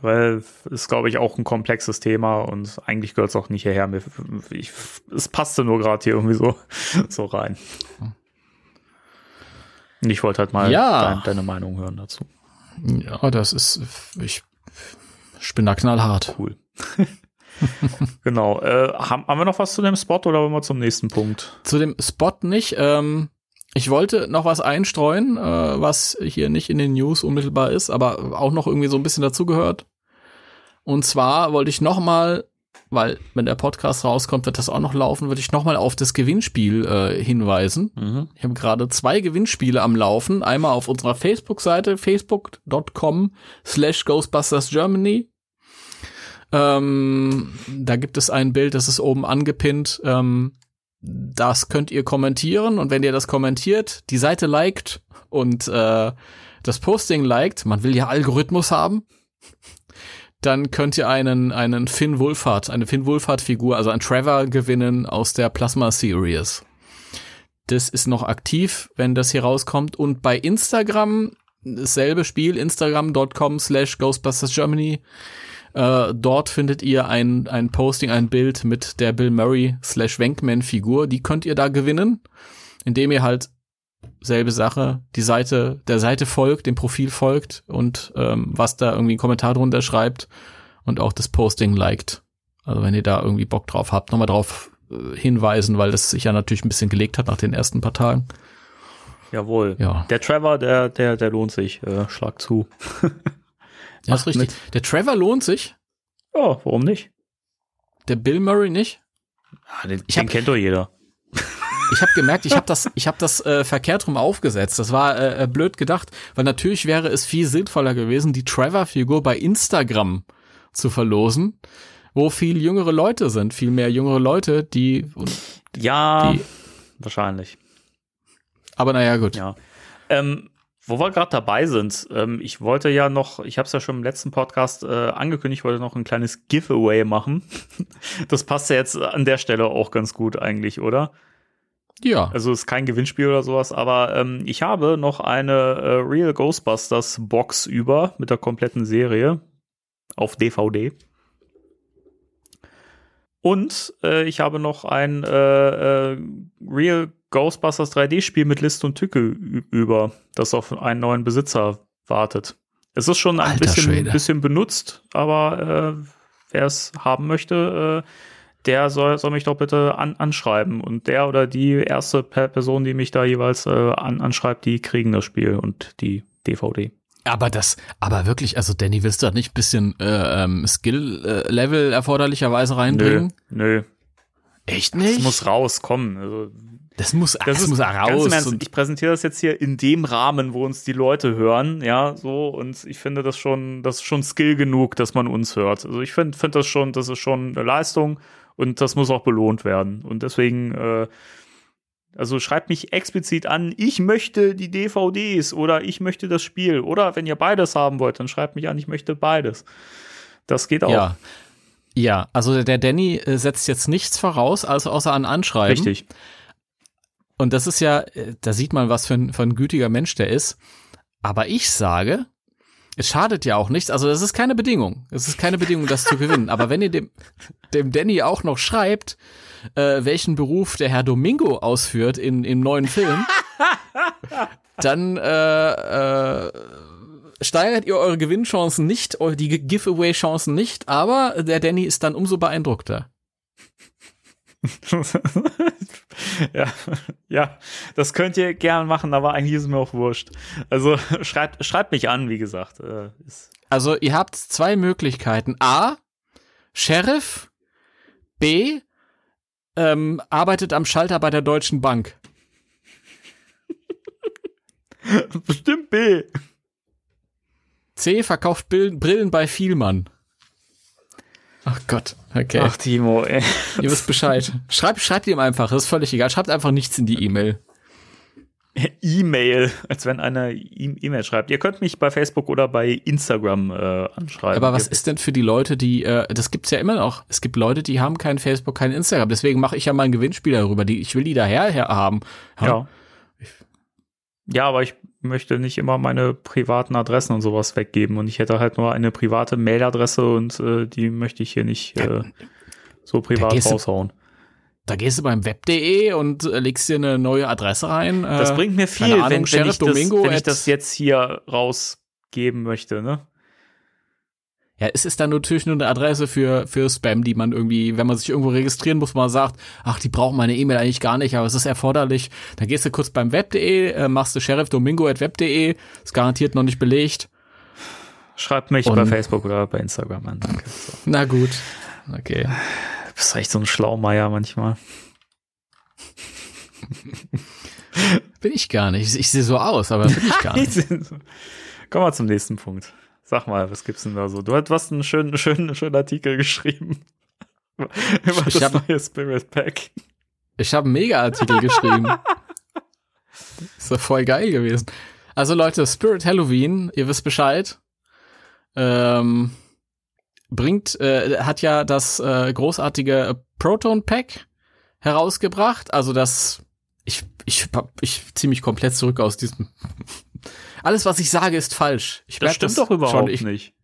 Weil ist, glaube ich, auch ein komplexes Thema und eigentlich gehört es auch nicht hierher. Mir, ich, es passte nur gerade hier irgendwie so, <laughs> so rein. Und Ich wollte halt mal Ja. dein, deine Meinung hören dazu. ja, das ist, ich, ich bin da knallhart. Cool. <laughs> genau. Äh, haben, haben wir noch was zu dem Spot oder wollen wir zum nächsten Punkt? Zu dem Spot nicht. Ähm, ich wollte noch was einstreuen, äh, was hier nicht in den News unmittelbar ist, aber auch noch irgendwie so ein bisschen dazugehört. Und zwar wollte ich noch mal, weil wenn der Podcast rauskommt, wird das auch noch laufen, würde ich noch mal auf das Gewinnspiel äh, hinweisen. Mhm. Ich habe gerade zwei Gewinnspiele am Laufen. Einmal auf unserer Facebook-Seite, facebook.com slash Ghostbusters Germany. Ähm, da gibt es ein Bild, das ist oben angepinnt. Ähm, das könnt ihr kommentieren und wenn ihr das kommentiert, die Seite liked und äh, das Posting liked, man will ja Algorithmus haben, dann könnt ihr einen, einen Finn Wolfhard, eine Finn Wolfhard-Figur, also ein Trevor gewinnen aus der Plasma Series. Das ist noch aktiv, wenn das hier rauskommt. Und bei Instagram, dasselbe Spiel, instagram.com slash Ghostbusters Germany. Äh, dort findet ihr ein, ein Posting, ein Bild mit der Bill Murray slash Wankman Figur. Die könnt ihr da gewinnen, indem ihr halt selbe Sache, die Seite, der Seite folgt, dem Profil folgt und ähm, was da irgendwie einen Kommentar drunter schreibt und auch das Posting liked. Also wenn ihr da irgendwie Bock drauf habt, nochmal drauf äh, hinweisen, weil das sich ja natürlich ein bisschen gelegt hat nach den ersten paar Tagen. Jawohl. Ja. Der Trevor, der, der, der lohnt sich. Äh, schlag zu. <laughs> Ja, ist richtig. Der Trevor lohnt sich, Ja, warum nicht? der Bill Murray nicht. Ja, den, Ich den hab- kennt doch jeder. Ich habe gemerkt, ich habe das, ich habe das äh, verkehrt rum aufgesetzt. Das war äh, äh, blöd gedacht, weil natürlich wäre es viel sinnvoller gewesen, die Trevor-Figur bei Instagram zu verlosen, wo viel jüngere Leute sind, viel mehr jüngere Leute, die. Ja, Die- wahrscheinlich. Aber naja, gut. Ja. Ähm, wo wir gerade dabei sind, ähm, ich wollte ja noch, ich habe es ja schon im letzten Podcast äh, angekündigt, ich wollte noch ein kleines Giveaway machen. <laughs> Das passt ja jetzt an der Stelle auch ganz gut eigentlich, oder? Ja. Also ist kein Gewinnspiel oder sowas, aber ähm, ich habe noch eine äh, Real Ghostbusters Box über mit der kompletten Serie auf DVD. Und äh, ich habe noch ein äh, äh, Real Ghostbusters 3D-Spiel mit List und Tücke über, das auf einen neuen Besitzer wartet. Es ist schon ein bisschen, bisschen benutzt, aber äh, wer es haben möchte, äh, der soll, soll mich doch bitte an, anschreiben. Und der oder die erste per Person, die mich da jeweils äh, an, anschreibt, die kriegen das Spiel und die DVD. Aber das, aber wirklich, also Danny, willst du da nicht ein bisschen äh, ähm, Skill-Level erforderlicherweise reinbringen? Nö, nö. Echt Das nicht? muss rauskommen. Also, das muss, das, das ist muss raus. Ernst, ich präsentiere das jetzt hier in dem Rahmen, wo uns die Leute hören, ja, so und ich finde das schon, das ist schon Skill genug, dass man uns hört. Also ich finde, finde das schon, das ist schon eine Leistung und das muss auch belohnt werden und deswegen, äh, also schreibt mich explizit an, ich möchte die DVDs oder ich möchte das Spiel oder wenn ihr beides haben wollt, dann schreibt mich an, ich möchte beides. Das geht auch. ja. Ja, also der Danny äh, setzt jetzt nichts voraus, also außer an Anschreiben. Richtig. Und das ist ja, äh, da sieht man, was für ein, für ein gütiger Mensch der ist. Aber ich sage, es schadet ja auch nichts. Also das ist keine Bedingung. Es ist keine Bedingung, das zu gewinnen. Aber wenn ihr dem, dem Danny auch noch schreibt, äh, welchen Beruf der Herr Domingo ausführt in, im neuen Film, dann äh, äh, steigert ihr eure Gewinnchancen nicht, die Giveaway-Chancen nicht, aber der Danny ist dann umso beeindruckter. Ja, ja, das könnt ihr gern machen, aber eigentlich ist es mir auch wurscht. Also schreibt, schreibt mich an, wie gesagt. Äh, Also ihr habt zwei Möglichkeiten. A, Sheriff. B, ähm, arbeitet am Schalter bei der Deutschen Bank. <laughs> bestimmt B. C, verkauft Brillen bei Vielmann. Ach Gott, okay. Ach, Timo, ey. Ihr wisst Bescheid. Schreibt, schreibt ihm einfach, das ist völlig egal. Schreibt einfach nichts in die E-Mail. E-Mail, als wenn einer E-Mail schreibt. Ihr könnt mich bei Facebook oder bei Instagram äh, anschreiben. Aber was ist denn für die Leute, die, äh, das gibt's ja immer noch. Es gibt Leute, die haben kein Facebook, kein Instagram. Deswegen mache ich ja mal ein Gewinnspiel darüber. Die, ich will die daher her haben. Ja. Ja, aber ich möchte nicht immer meine privaten Adressen und sowas weggeben und ich hätte halt nur eine private Mailadresse und äh, die möchte ich hier nicht äh, so privat du- raushauen. Da gehst du beim web.de und äh, legst dir eine neue Adresse rein. Das äh, bringt mir viel, Ahnung, wenn, wenn, ich das, wenn ich das jetzt hier rausgeben möchte, ne? Ja, es ist dann natürlich nur eine Adresse für, für Spam, die man irgendwie, wenn man sich irgendwo registrieren muss, man sagt, ach, die brauchen meine E-Mail eigentlich gar nicht, aber es ist erforderlich. Dann gehst du kurz beim web.de, äh, machst du Sheriff Domingo at web.de, ist garantiert noch nicht belegt. Schreibt mich Und- bei Facebook oder bei Instagram an, danke. So. Na gut. Okay. Du bist echt so ein Schlaumeier manchmal. Bin ich gar nicht. Ich, ich sehe so aus, aber bin ich gar <laughs> nicht. Kommen wir zum nächsten Punkt. Sag mal, was gibt's denn da so? Du hast was einen schönen, schönen, schönen Artikel geschrieben. <laughs> Über Ich das hab- neue Spirit Pack. Ich habe einen Mega-Artikel geschrieben. <laughs> Ist doch voll geil gewesen. Also Leute, Spirit Halloween, ihr wisst Bescheid. Ähm, bringt, äh, hat ja das äh, großartige Proton Pack herausgebracht. Also das, ich, ich, ich ziehe mich komplett zurück aus diesem. Alles, was ich sage, ist falsch. Ich Das stimmt doch überhaupt. Ich, nicht.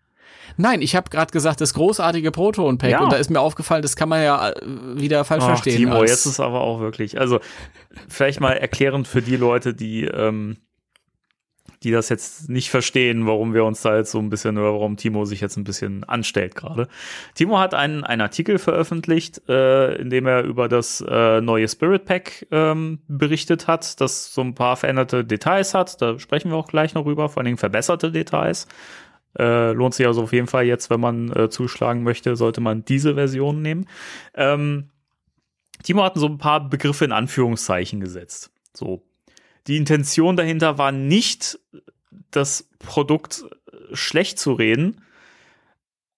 Nein, ich habe gerade gesagt, das großartige Proton Pack. Ja. Und da ist mir aufgefallen, das kann man ja äh, wieder falsch Ach, verstehen. Timo, jetzt ist aber auch wirklich, also vielleicht mal erklärend für die Leute, die, ähm, die das jetzt nicht verstehen, warum wir uns da jetzt so ein bisschen oder warum Timo sich jetzt ein bisschen anstellt gerade. Timo hat einen, einen Artikel veröffentlicht, äh, in dem er über das äh, neue Spirit Pack ähm, berichtet hat, das so ein paar veränderte Details hat. Da sprechen wir auch gleich noch rüber, vor allen Dingen verbesserte Details. Äh, lohnt sich also auf jeden Fall jetzt, wenn man äh, zuschlagen möchte, sollte man diese Version nehmen. Ähm, Timo hat so ein paar Begriffe in Anführungszeichen gesetzt. So. Die Intention dahinter war nicht, das Produkt äh, schlecht zu reden,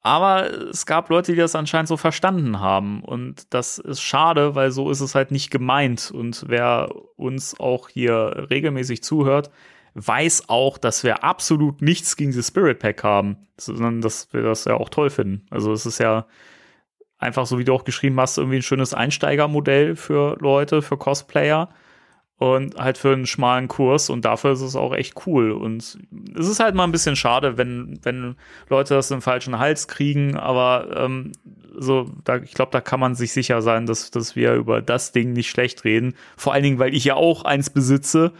aber es gab Leute, die das anscheinend so verstanden haben. Und das ist schade, weil so ist es halt nicht gemeint. Und wer uns auch hier regelmäßig zuhört, weiß auch, dass wir absolut nichts gegen das Spirit Pack haben, sondern dass wir das ja auch toll finden. Also es ist ja einfach so wie du auch geschrieben hast, irgendwie ein schönes Einsteigermodell für Leute, für Cosplayer und halt für einen schmalen Kurs und dafür ist es auch echt cool und es ist halt mal ein bisschen schade, wenn wenn Leute das im falschen Hals kriegen, aber ähm, so da ich glaube, da kann man sich sicher sein, dass dass wir über das Ding nicht schlecht reden, vor allen Dingen, weil ich ja auch eins besitze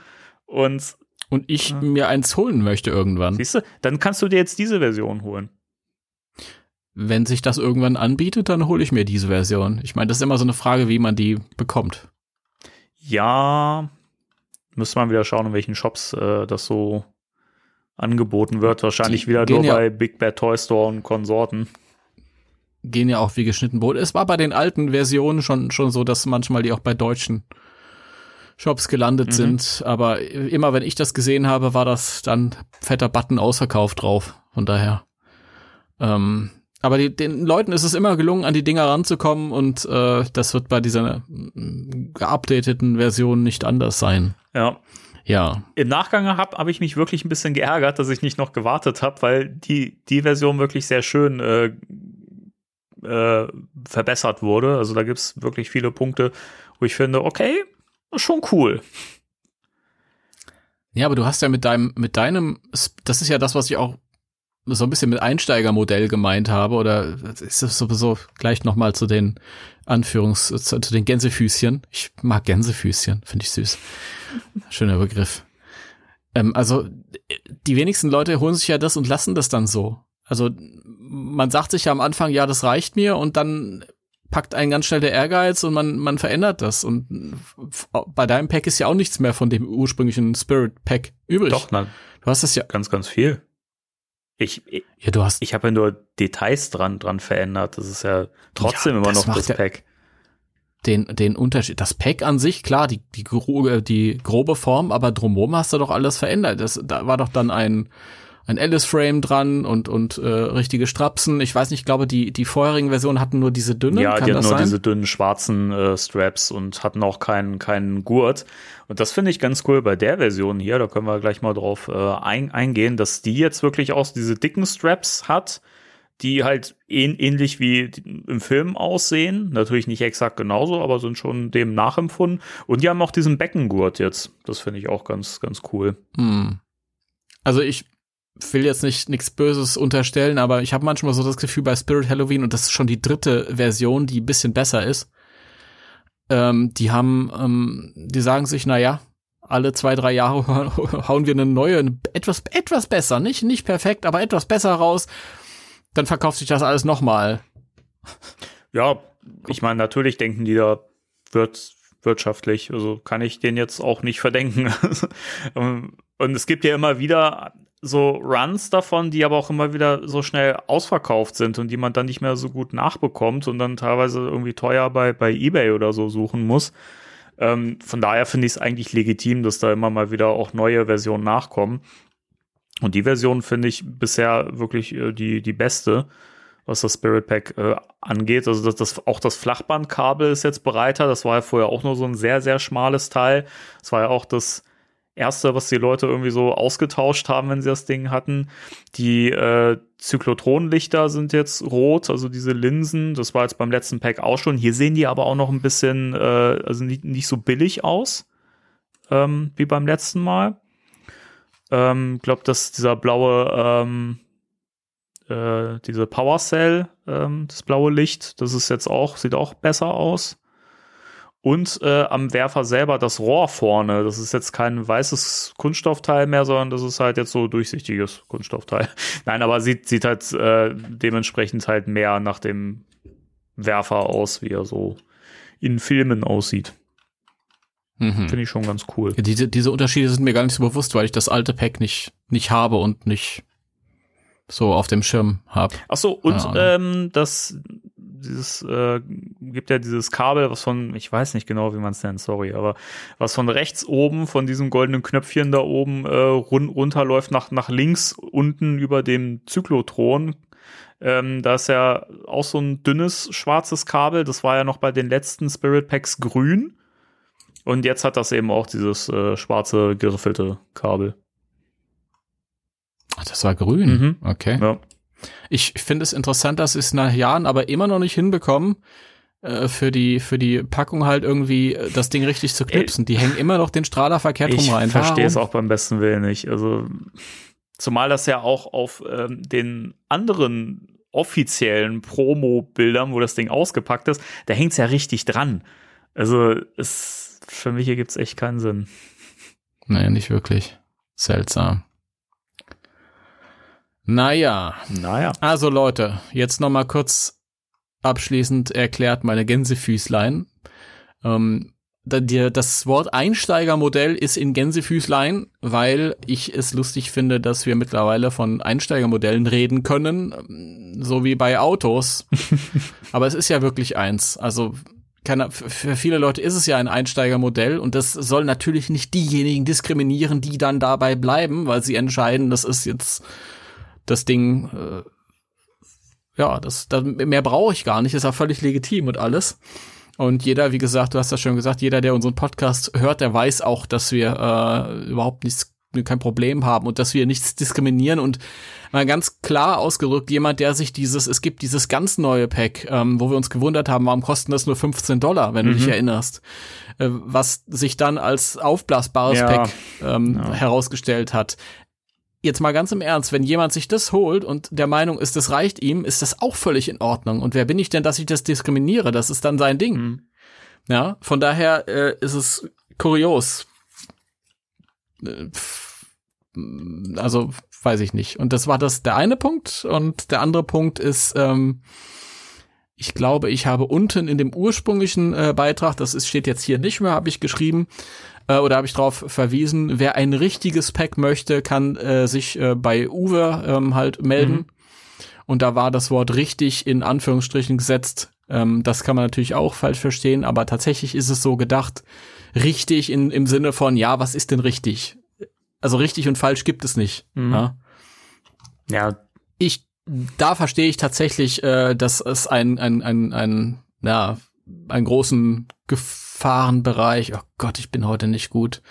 und und ich ja. mir eins holen möchte irgendwann. Siehst du, dann kannst du dir jetzt diese Version holen. Wenn sich das irgendwann anbietet, dann hole ich mir diese Version. Ich meine, das ist immer so eine Frage, wie man die bekommt. Ja, müsste man wieder schauen, in welchen Shops äh, das so angeboten wird. Wahrscheinlich die wieder nur ja bei Big Bad Toy Store und Konsorten. Gehen ja auch wie geschnitten Brot. Es war bei den alten Versionen schon, schon so, dass manchmal die auch bei deutschen Shops gelandet mhm. sind. Aber immer wenn ich das gesehen habe, war das dann fetter Button ausverkauft drauf. Von daher. Ähm, aber die, den Leuten ist es immer gelungen, an die Dinger ranzukommen und äh, das wird bei dieser mm, geupdateten Version nicht anders sein. Ja. Ja. Im Nachgang habe hab ich mich wirklich ein bisschen geärgert, dass ich nicht noch gewartet habe, weil die, die Version wirklich sehr schön äh, äh, verbessert wurde. Also da gibt's wirklich viele Punkte, wo ich finde, okay, schon cool. Ja, aber du hast ja mit deinem, mit deinem, das ist ja das, was ich auch so ein bisschen mit Einsteigermodell gemeint habe, oder ist das sowieso gleich nochmal zu den Anführungs, zu, zu, den Gänsefüßchen. Ich mag Gänsefüßchen, finde ich süß. Schöner Begriff. Ähm, also, die wenigsten Leute holen sich ja das und lassen das dann so. Also, man sagt sich ja am Anfang, ja, das reicht mir, und dann packt einen ganz schnell der Ehrgeiz und man, man verändert das. Und bei deinem Pack ist ja auch nichts mehr von dem ursprünglichen Spirit Pack übrig. Doch, nein. Du hast das ja. Ganz, ganz viel. Ich, ja, du hast. Ich habe ja nur Details dran, dran verändert. Das ist ja trotzdem ja, immer noch das Pack. Den, den Unterschied. Das Pack an sich, klar, die, die, grobe, die grobe Form, aber drumherum hast du doch alles verändert. Das, da war doch dann ein, ein Alice-Frame dran und, und äh, richtige Strapsen. Ich weiß nicht, ich glaube, die, die vorherigen Versionen hatten nur diese dünnen. Ja, Kann die hatten nur sein? diese dünnen schwarzen äh, Straps und hatten auch keinen, keinen Gurt. Und das finde ich ganz cool bei der Version hier. Da können wir gleich mal drauf äh, ein, eingehen, dass die jetzt wirklich auch diese dicken Straps hat, die halt ähn, ähnlich wie im Film aussehen. Natürlich nicht exakt genauso, aber sind schon dem nachempfunden. Und die haben auch diesen Beckengurt jetzt. Das finde ich auch ganz, ganz cool. Hm. Also ich will jetzt nicht nichts Böses unterstellen, aber ich habe manchmal so das Gefühl bei Spirit Halloween, und das ist schon die dritte Version, die ein bisschen besser ist, ähm, die haben, ähm, die sagen sich, na ja, alle zwei, drei Jahre <laughs> hauen wir eine neue, etwas, etwas besser, nicht, nicht perfekt, aber etwas besser raus, dann verkauft sich das alles nochmal. Ja, ich meine, natürlich denken die da wird wirtschaftlich, also kann ich den jetzt auch nicht verdenken. <laughs> Und es gibt ja immer wieder so Runs davon, die aber auch immer wieder so schnell ausverkauft sind und die man dann nicht mehr so gut nachbekommt und dann teilweise irgendwie teuer bei, bei eBay oder so suchen muss. Ähm, von daher finde ich es eigentlich legitim, dass da immer mal wieder auch neue Versionen nachkommen. Und die Version finde ich bisher wirklich äh, die, die beste, was das Spirit Pack äh, angeht. Also das, das, auch das Flachbandkabel ist jetzt breiter. Das war ja vorher auch nur so ein sehr, sehr schmales Teil. Das war ja auch das erste, was die Leute irgendwie so ausgetauscht haben, wenn sie das Ding hatten. Die äh, Zyklotronlichter sind jetzt rot, also diese Linsen. Das war jetzt beim letzten Pack auch schon. Hier sehen die aber auch noch ein bisschen, äh, also nicht, nicht so billig aus ähm, wie beim letzten Mal. Ähm, glaube, dass dieser blaue, ähm, äh, diese Power Cell, ähm, das blaue Licht, das ist jetzt auch, sieht auch besser aus. Und äh, am Werfer selber das Rohr vorne. Das ist jetzt kein weißes Kunststoffteil mehr, sondern das ist halt jetzt so durchsichtiges Kunststoffteil. <laughs> Nein, aber sieht, sieht halt äh, dementsprechend halt mehr nach dem Werfer aus, wie er so in Filmen aussieht. Mhm. Finde ich schon ganz cool. Ja, diese, diese Unterschiede sind mir gar nicht so bewusst, weil ich das alte Pack nicht, nicht habe und nicht so auf dem Schirm habe. Ach so, und ähm, das dieses äh, gibt ja dieses Kabel, was von, ich weiß nicht genau, wie man es nennt, sorry, aber was von rechts oben, von diesem goldenen Knöpfchen da oben äh, run runterläuft nach, nach links unten über dem Zyklotron. Ähm, da ist ja auch so ein dünnes schwarzes Kabel. Das war ja noch bei den letzten Spirit Packs grün. Und jetzt hat das eben auch dieses äh, schwarze geriffelte Kabel. Ach, das war grün. Mhm. Okay. Ja. Ich finde es interessant, dass sie es nach Jahren aber immer noch nicht hinbekommen, äh, für die für die Packung halt irgendwie äh, das Ding richtig zu knipsen. Die hängen immer noch den Strahler verkehrt rum Ich rein. verstehe es auch beim besten Willen nicht. Also, zumal das ja auch auf ähm, den anderen offiziellen Promo-Bildern, wo das Ding ausgepackt ist, da hängt es ja richtig dran. Also, es, für mich ergibt es echt keinen Sinn. Nee, nicht wirklich. Seltsam. Naja, Naja. also Leute, jetzt noch mal kurz abschließend erklärt meine Gänsefüßlein. Ähm, das Wort Einsteigermodell ist in Gänsefüßlein, weil ich es lustig finde, dass wir mittlerweile von Einsteigermodellen reden können, so wie bei Autos. <laughs> Aber es ist ja wirklich eins. Also keine, für viele Leute ist es ja ein Einsteigermodell und das soll natürlich nicht diejenigen diskriminieren, die dann dabei bleiben, weil sie entscheiden, das ist jetzt das Ding, äh, ja, das, das mehr brauche ich gar nicht, ist ja völlig legitim und alles. Und jeder, wie gesagt, du hast das schon gesagt, jeder, der unseren Podcast hört, der weiß auch, dass wir äh, überhaupt nichts, kein Problem haben und dass wir nichts diskriminieren und mal ganz klar ausgedrückt, jemand, der sich dieses, es gibt dieses ganz neue Pack, ähm, wo wir uns gewundert haben, warum kosten das nur 15 Dollar, wenn du dich erinnerst, äh, was sich dann als aufblasbares Ja. Pack ähm, herausgestellt hat. Jetzt mal ganz im Ernst, wenn jemand sich das holt und der Meinung ist, das reicht ihm, ist das auch völlig in Ordnung. Und wer bin ich denn, dass ich das diskriminiere? Das ist dann sein Ding. Mhm. Ja, von daher äh, ist es kurios. Äh, Also weiß ich nicht. Und das war das der eine Punkt. Und der andere Punkt ist, ähm, ich glaube, ich habe unten in dem ursprünglichen äh, Beitrag, das ist, steht jetzt hier nicht mehr, habe ich geschrieben, äh, oder habe ich darauf verwiesen, wer ein richtiges Pack möchte, kann äh, sich äh, bei Uwe ähm, halt melden. Mhm. Und da war das Wort richtig in Anführungsstrichen gesetzt. Ähm, das kann man natürlich auch falsch verstehen, aber tatsächlich ist es so gedacht, richtig in, im Sinne von, ja, was ist denn richtig? Also richtig und falsch gibt es nicht. Mhm. Ja? Ja, ich, da verstehe ich tatsächlich, äh, dass es ein, ein, ein, ein, ja, einen großen Gefahrenbereich, oh Gott, ich bin heute nicht gut.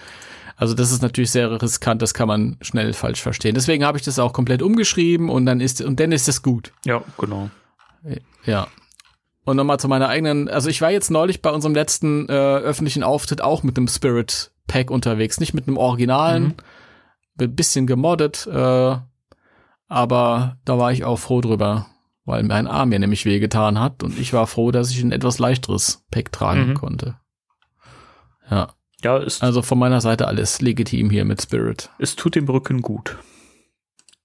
Also das ist natürlich sehr riskant, das kann man schnell falsch verstehen. Deswegen habe ich das auch komplett umgeschrieben und dann ist, und dann ist es gut. ja, genau. Ja. Und nochmal zu meiner eigenen, also ich war jetzt neulich bei unserem letzten äh, öffentlichen Auftritt auch mit einem Spirit Pack unterwegs, nicht mit einem Originalen, Mhm. ein bisschen gemoddet, äh, aber da war ich auch froh drüber, weil mein Arm mir nämlich wehgetan hat und ich war froh, dass ich ein etwas leichteres Pack tragen Mhm. konnte. Ja, Ja, es, also von meiner Seite alles legitim hier mit Spirit. es tut dem Rücken gut.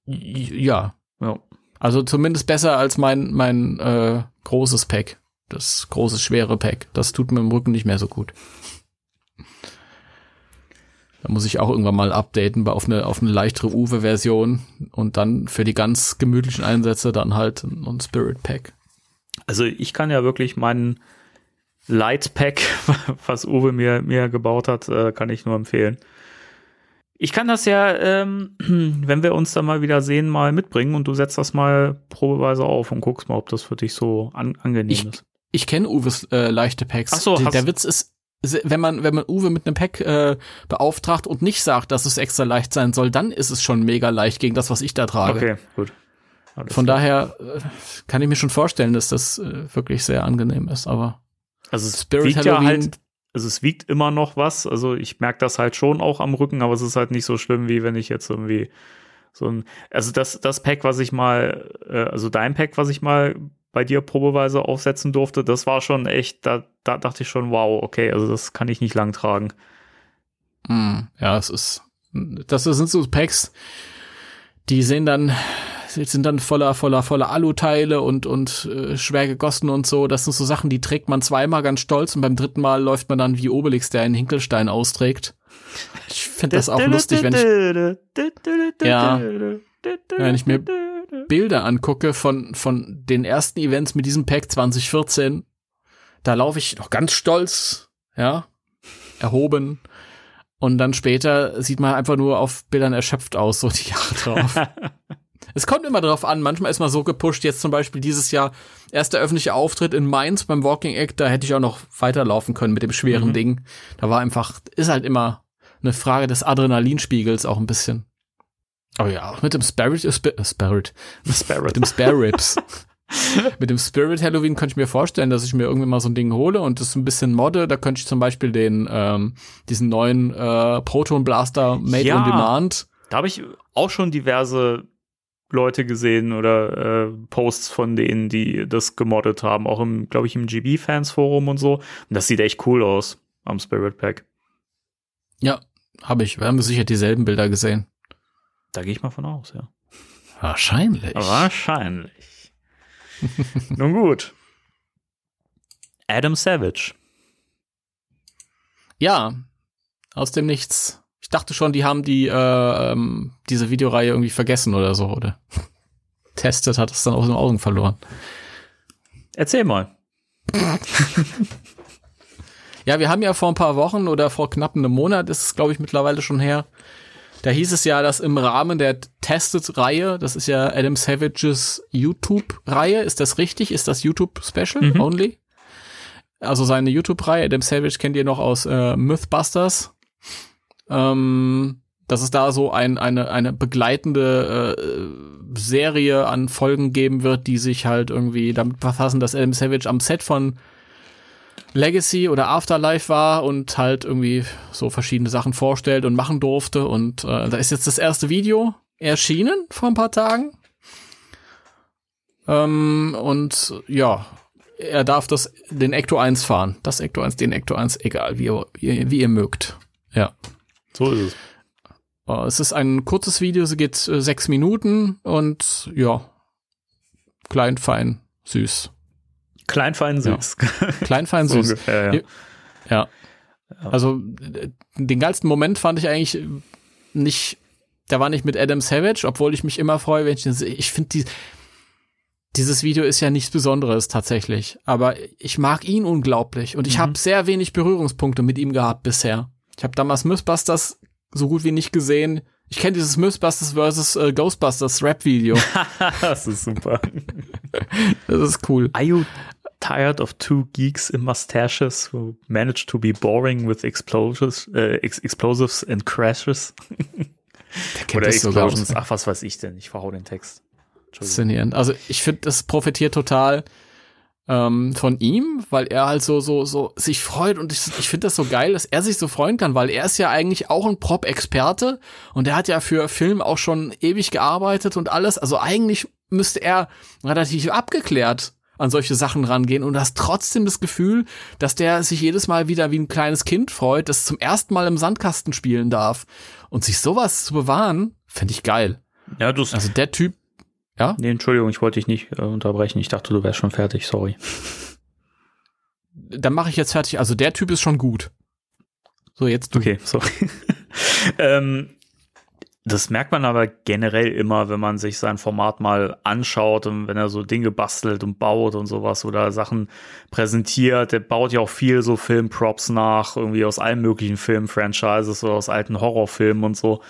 Ja, Ja. Also zumindest besser als mein, mein äh, großes Pack. Das große, schwere Pack. Das tut mir im Rücken nicht mehr so gut. Da muss ich auch irgendwann mal updaten auf eine, auf eine leichtere Uwe-Version und dann für die ganz gemütlichen Einsätze dann halt ein Spirit Pack. Also ich kann ja wirklich meinen Light Pack, <laughs> was Uwe mir, mir gebaut hat, äh, kann ich nur empfehlen. Ich kann das ja, ähm, <clears throat> wenn wir uns dann mal wieder sehen, mal mitbringen und du setzt das mal probeweise auf und guckst mal, ob das für dich so an, angenehm Ich- ist. Ich kenne Uwes äh, leichte Packs. Ach so, der, der Witz ist, wenn man, wenn man Uwe mit einem Pack äh, beauftragt und nicht sagt, dass es extra leicht sein soll, dann ist es schon mega leicht gegen das, was ich da trage. Okay, gut. Alles Von klar. daher äh, kann ich mir schon vorstellen, dass das äh, wirklich sehr angenehm ist, aber Also es Spirit wiegt ja Halloween- halt, also es wiegt immer noch was. Also ich merke das halt schon auch am Rücken, aber es ist halt nicht so schlimm, wie wenn ich jetzt irgendwie so ein, also das, das Pack, was ich mal, äh, also dein Pack, was ich mal bei dir probeweise aufsetzen durfte, das war schon echt, da, da dachte ich schon, wow, okay, also das kann ich nicht lang tragen. mh, ja, es ist, das sind so Packs, die sehen dann, sind dann voller, voller, voller Aluteile und, und äh, schwer gegossen und so. Das sind so Sachen, die trägt man zweimal ganz stolz und beim dritten Mal läuft man dann wie Obelix, der einen Hinkelstein austrägt. Ich finde das auch lustig, wenn ich, <laughs> Ja. Wenn ich mir Bilder angucke von, von den ersten Events mit diesem Pack 2014, da laufe ich noch ganz stolz, ja, erhoben. Und dann später sieht man einfach nur auf Bildern erschöpft aus, so die Jahre drauf. <laughs> es kommt immer darauf an, manchmal ist man so gepusht, jetzt zum Beispiel dieses Jahr, erster öffentliche Auftritt in Mainz beim Walking Act, da hätte ich auch noch weiterlaufen können mit dem schweren Mhm. Ding. Da war einfach, ist halt immer eine Frage des Adrenalinspiegels auch ein bisschen. Oh ja, mit dem Spirit, äh, Sp- äh, Spirit, mit dem Spare Ribs. <laughs> mit dem Spirit Halloween könnte ich mir vorstellen, dass ich mir irgendwie mal so ein Ding hole und das ein bisschen modde. Da könnte ich zum Beispiel den, ähm, diesen neuen äh, Proton Blaster Made Ja. on Demand. Da habe ich auch schon diverse Leute gesehen oder äh, Posts von denen, die das gemoddet haben, auch im, glaube ich, im GB-Fans-Forum und so. Und das sieht echt cool aus am Spirit Pack. Ja, habe ich. Wir haben sicher dieselben Bilder gesehen. Da gehe ich mal von aus, ja. Wahrscheinlich. Wahrscheinlich. <laughs> Nun gut. Adam Savage. Ja, aus dem Nichts. Ich dachte schon, die haben die äh, ähm, diese Videoreihe irgendwie vergessen oder so, oder? <laughs> Testet hat es dann aus den Augen verloren. Erzähl mal. <laughs> Ja, wir haben ja vor ein paar Wochen oder vor knapp einem Monat, ist es glaube ich mittlerweile schon her, da hieß es ja, dass im Rahmen der Tested-Reihe, das ist ja Adam Savages YouTube-Reihe, ist das richtig? Ist das YouTube-Special Mhm. only? Also seine YouTube-Reihe, Adam Savage kennt ihr noch aus äh, Mythbusters. Ähm, dass es da so ein, eine, eine begleitende äh, Serie an Folgen geben wird, die sich halt irgendwie damit befassen, dass Adam Savage am Set von Legacy oder Afterlife war und halt irgendwie so verschiedene Sachen vorstellt und machen durfte. Und äh, da ist jetzt das erste Video erschienen vor ein paar Tagen. Ähm, und ja, er darf das den Ecto 1 fahren. Das Ecto 1, den Ecto 1, egal, wie ihr, wie, ihr mögt. Ja. So ist es. Äh, es ist ein kurzes Video, es geht äh, sechs Minuten und ja, klein, fein, süß. Klein, fein, süß. <laughs> Klein, fein, süß. ungefähr, ja. Ja. Also den geilsten Moment fand ich eigentlich nicht, der war nicht mit Adam Savage, obwohl ich mich immer freue, wenn ich den sehe. Ich finde die, dieses Video ist ja nichts Besonderes tatsächlich, aber ich mag ihn unglaublich und ich Mhm. habe sehr wenig Berührungspunkte mit ihm gehabt bisher. Ich habe damals Mythbusters so gut wie nicht gesehen. Ich kenne dieses Mythbusters vs. Äh, Ghostbusters Rap-Video. <laughs> das ist super. Das ist cool. Are you tired of two geeks in mustaches who manage to be boring with explosives, äh, ex explosives and crashes? Oder Explosions. Ach, was weiß ich denn? Ich verhau den Text. Faszinierend. Also ich finde, das profitiert total ähm, von ihm, weil er halt so so so sich freut und ich, ich finde das so geil, dass er sich so freuen kann, weil er ist ja eigentlich auch ein Prop-Experte und er hat ja für Film auch schon ewig gearbeitet und alles. Also eigentlich müsste er relativ abgeklärt an solche Sachen rangehen und hast trotzdem das Gefühl, dass der sich jedes Mal wieder wie ein kleines Kind freut, das zum ersten Mal im Sandkasten spielen darf und sich sowas zu bewahren, finde ich geil. Ja, du. Also der Typ, ja? nee, Entschuldigung, ich wollte dich nicht äh, unterbrechen. Ich dachte, du wärst schon fertig. Sorry. dann mache ich jetzt fertig. Also der Typ ist schon gut. So, jetzt du. Okay, sorry. <laughs> ähm, das merkt man aber generell immer, wenn man sich sein Format mal anschaut und wenn er so Dinge bastelt und baut und sowas oder Sachen präsentiert. Der baut ja auch viel so Filmprops nach, irgendwie aus allen möglichen Filmfranchises oder aus alten Horrorfilmen und so.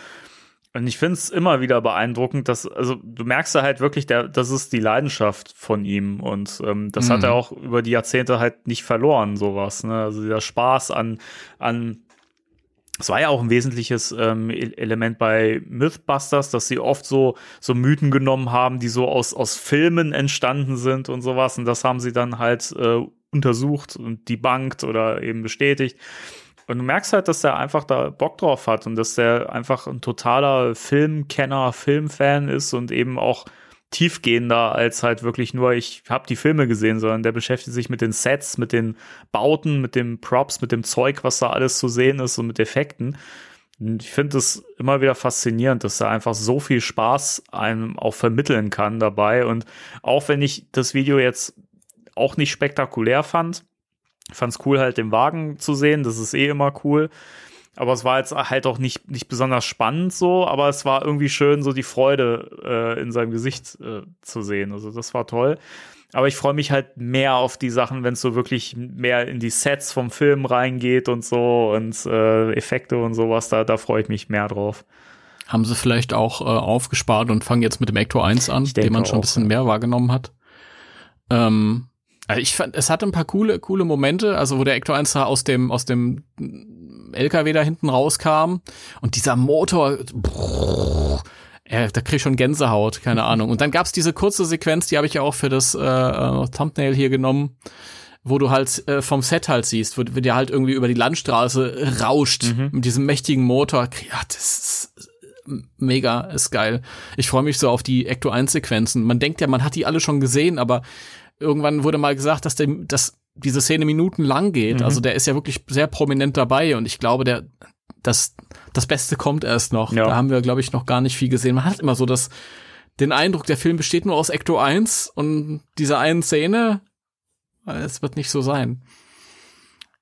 Und ich finde es immer wieder beeindruckend, dass, also du merkst da halt wirklich, der, das ist die Leidenschaft von ihm. Und ähm, das hat Mhm. er auch über die Jahrzehnte halt nicht verloren, sowas. Ne? Also dieser Spaß an, an es war ja auch ein wesentliches ähm, E- Element bei Mythbusters, dass sie oft so, so Mythen genommen haben, die so aus, aus Filmen entstanden sind und sowas. Und das haben sie dann halt äh, untersucht und debunked oder eben bestätigt. Und du merkst halt, dass der einfach da Bock drauf hat und dass der einfach ein totaler Filmkenner, Filmfan ist und eben auch tiefgehender als halt wirklich nur, ich habe die Filme gesehen, sondern der beschäftigt sich mit den Sets, mit den Bauten, mit den Props, mit dem Zeug, was da alles zu sehen ist und mit Effekten. Ich finde es immer wieder faszinierend, dass er einfach so viel Spaß einem auch vermitteln kann dabei. Und auch wenn ich das Video jetzt auch nicht spektakulär fand, fand es cool, halt den Wagen zu sehen. Das ist eh immer cool. Aber es war jetzt halt auch nicht, nicht besonders spannend so, aber es war irgendwie schön, so die Freude äh, in seinem Gesicht äh, zu sehen. Also das war toll. Aber ich freue mich halt mehr auf die Sachen, wenn es so wirklich mehr in die Sets vom Film reingeht und so und äh, Effekte und sowas, da, da freue ich mich mehr drauf. Haben sie vielleicht auch äh, aufgespart und fangen jetzt mit dem Ecto 1 an, den man schon ein bisschen ja. mehr wahrgenommen hat. Ähm, also ich fand, es hatte ein paar coole, coole Momente, also wo der Ecto 1 da aus dem, aus dem LKW da hinten rauskam und dieser Motor, brrr, Ja, da krieg ich schon Gänsehaut, keine Ahnung. Und dann gab's diese kurze Sequenz, die habe ich ja auch für das äh, äh, Thumbnail hier genommen, wo du halt äh, vom Set halt siehst, wo, wo der halt irgendwie über die Landstraße rauscht Mhm. mit diesem mächtigen Motor. Ja, das ist mega, ist geil. Ich freue mich so auf die Ecto 1 Sequenzen. Man denkt ja, man hat die alle schon gesehen, aber irgendwann wurde mal gesagt, dass, der, dass diese Szene minutenlang geht. Mhm. Also der ist ja wirklich sehr prominent dabei und ich glaube, der das das Beste kommt erst noch. Ja. Da haben wir, glaube ich, noch gar nicht viel gesehen. Man hat immer so das den Eindruck, der Film besteht nur aus Ecto 1 und dieser einen Szene. äh, Es wird nicht so sein.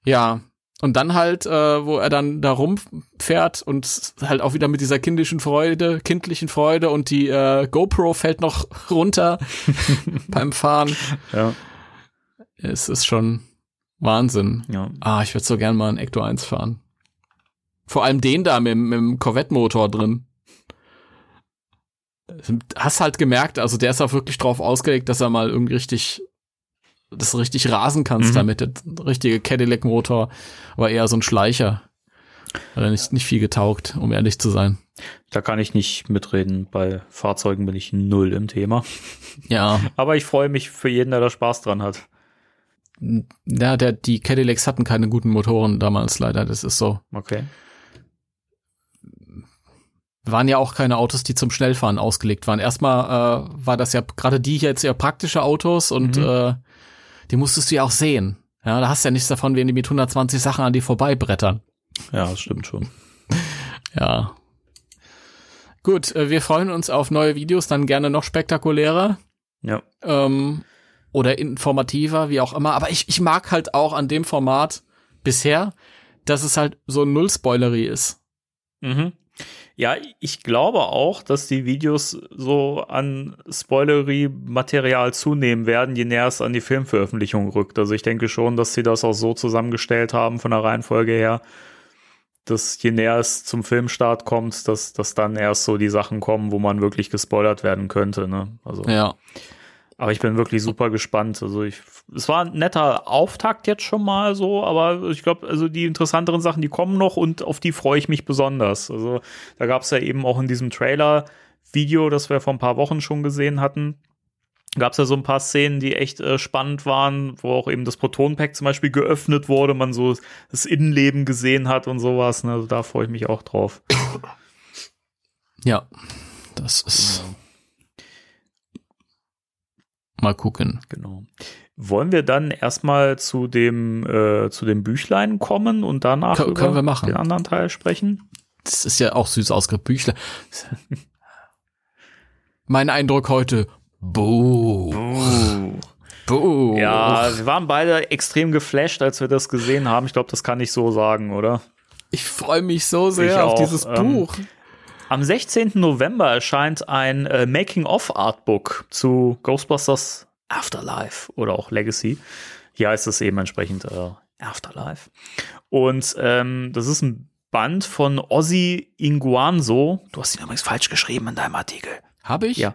Ja. Und dann halt, äh, wo er dann da rumfährt und halt auch wieder mit dieser kindischen Freude, kindlichen Freude und die äh, GoPro fällt noch <laughs> runter <laughs> beim Fahren. Ja, Es ist schon Wahnsinn. ja. Ah, ich würde so gern mal einen Ecto 1 fahren. Vor allem den da mit, dem- mit dem Corvette-Motor drin. Hast halt gemerkt, also der ist auch wirklich drauf ausgelegt, dass er mal irgendwie richtig, dass du richtig rasen kannst Mhm. damit. Der richtige Cadillac-Motor war eher so ein Schleicher. Hat er nicht, nicht viel getaugt, um ehrlich zu sein. Da kann ich nicht mitreden. Bei Fahrzeugen bin ich null im Thema. Ja, <laughs> Aber ich freue mich für jeden, der da Spaß dran hat. Ja der, die Cadillacs hatten keine guten Motoren damals leider, das ist so. Okay. waren ja auch keine Autos, die zum Schnellfahren ausgelegt waren. Erstmal äh, war das ja gerade die hier jetzt eher praktische Autos und Mhm. äh, die musstest du ja auch sehen. Ja, da hast du ja nichts davon, wenn die mit 120 Sachen an die vorbeibrettern. Ja, das stimmt schon. <laughs> Ja. Gut, äh, wir freuen uns auf neue Videos, dann gerne noch spektakulärer Ja. ähm, oder informativer, wie auch immer. Aber ich, ich mag halt auch an dem Format bisher, dass es halt so null-spoilery ist. Mhm. Ja, ich glaube auch, dass die Videos so an Spoilery-Material zunehmen werden, je näher es an die Filmveröffentlichung rückt. Also ich denke schon, dass sie das auch so zusammengestellt haben von der Reihenfolge her, dass je näher es zum Filmstart kommt, dass, dass dann erst so die Sachen kommen, wo man wirklich gespoilert werden könnte. Ne? Also, Ja. Aber ich bin wirklich super gespannt. Also ich, es war ein netter Auftakt jetzt schon mal so, aber ich glaube, also die interessanteren Sachen, die kommen noch und auf die freue ich mich besonders. Also da gab es ja eben auch in diesem Trailer-Video, das wir vor ein paar Wochen schon gesehen hatten, gab es ja so ein paar Szenen, die echt äh, spannend waren, wo auch eben das Proton-Pack zum Beispiel geöffnet wurde, man so das Innenleben gesehen hat und sowas. Ne? Also da freue ich mich auch drauf. Ja. Das ist. Mal gucken. Genau. Wollen wir dann erstmal zu dem, äh, zu dem Büchlein kommen und danach Kö- über können wir machen. den anderen Teil sprechen? Das ist ja auch süß ausgedrückt. Büchlein. mein Eindruck heute. Buh. Buh. Ja, wir waren beide extrem geflasht, als wir das gesehen haben. Ich glaube, das kann ich so sagen, oder? Ich freue mich so sehr auf dieses ähm, Buch. Am 16. November erscheint ein äh, Making-of-Artbook zu Ghostbusters Afterlife oder auch Legacy. Hier heißt es eben entsprechend äh, Afterlife. Und ähm, das ist ein Band von Ozzy Inguanzo. Du hast ihn übrigens falsch geschrieben in deinem Artikel. Habe ich? Ja.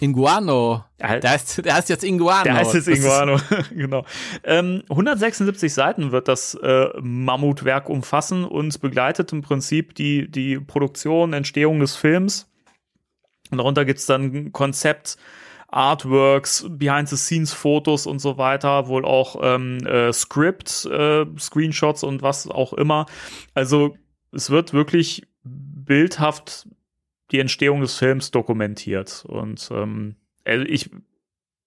Inguano. Er- Der heißt, der heißt jetzt Inguano. Der heißt jetzt Inguano, <laughs> genau. Ähm, 176 Seiten wird das äh, Mammutwerk umfassen und begleitet im Prinzip die, die Produktion, Entstehung des Films. Und darunter gibt's dann Konzept, Artworks, Behind-the-Scenes-Fotos und so weiter, wohl auch ähm, äh, Script, äh, Screenshots und was auch immer. Also es wird wirklich bildhaft die Entstehung des Films dokumentiert. Und ähm, also ich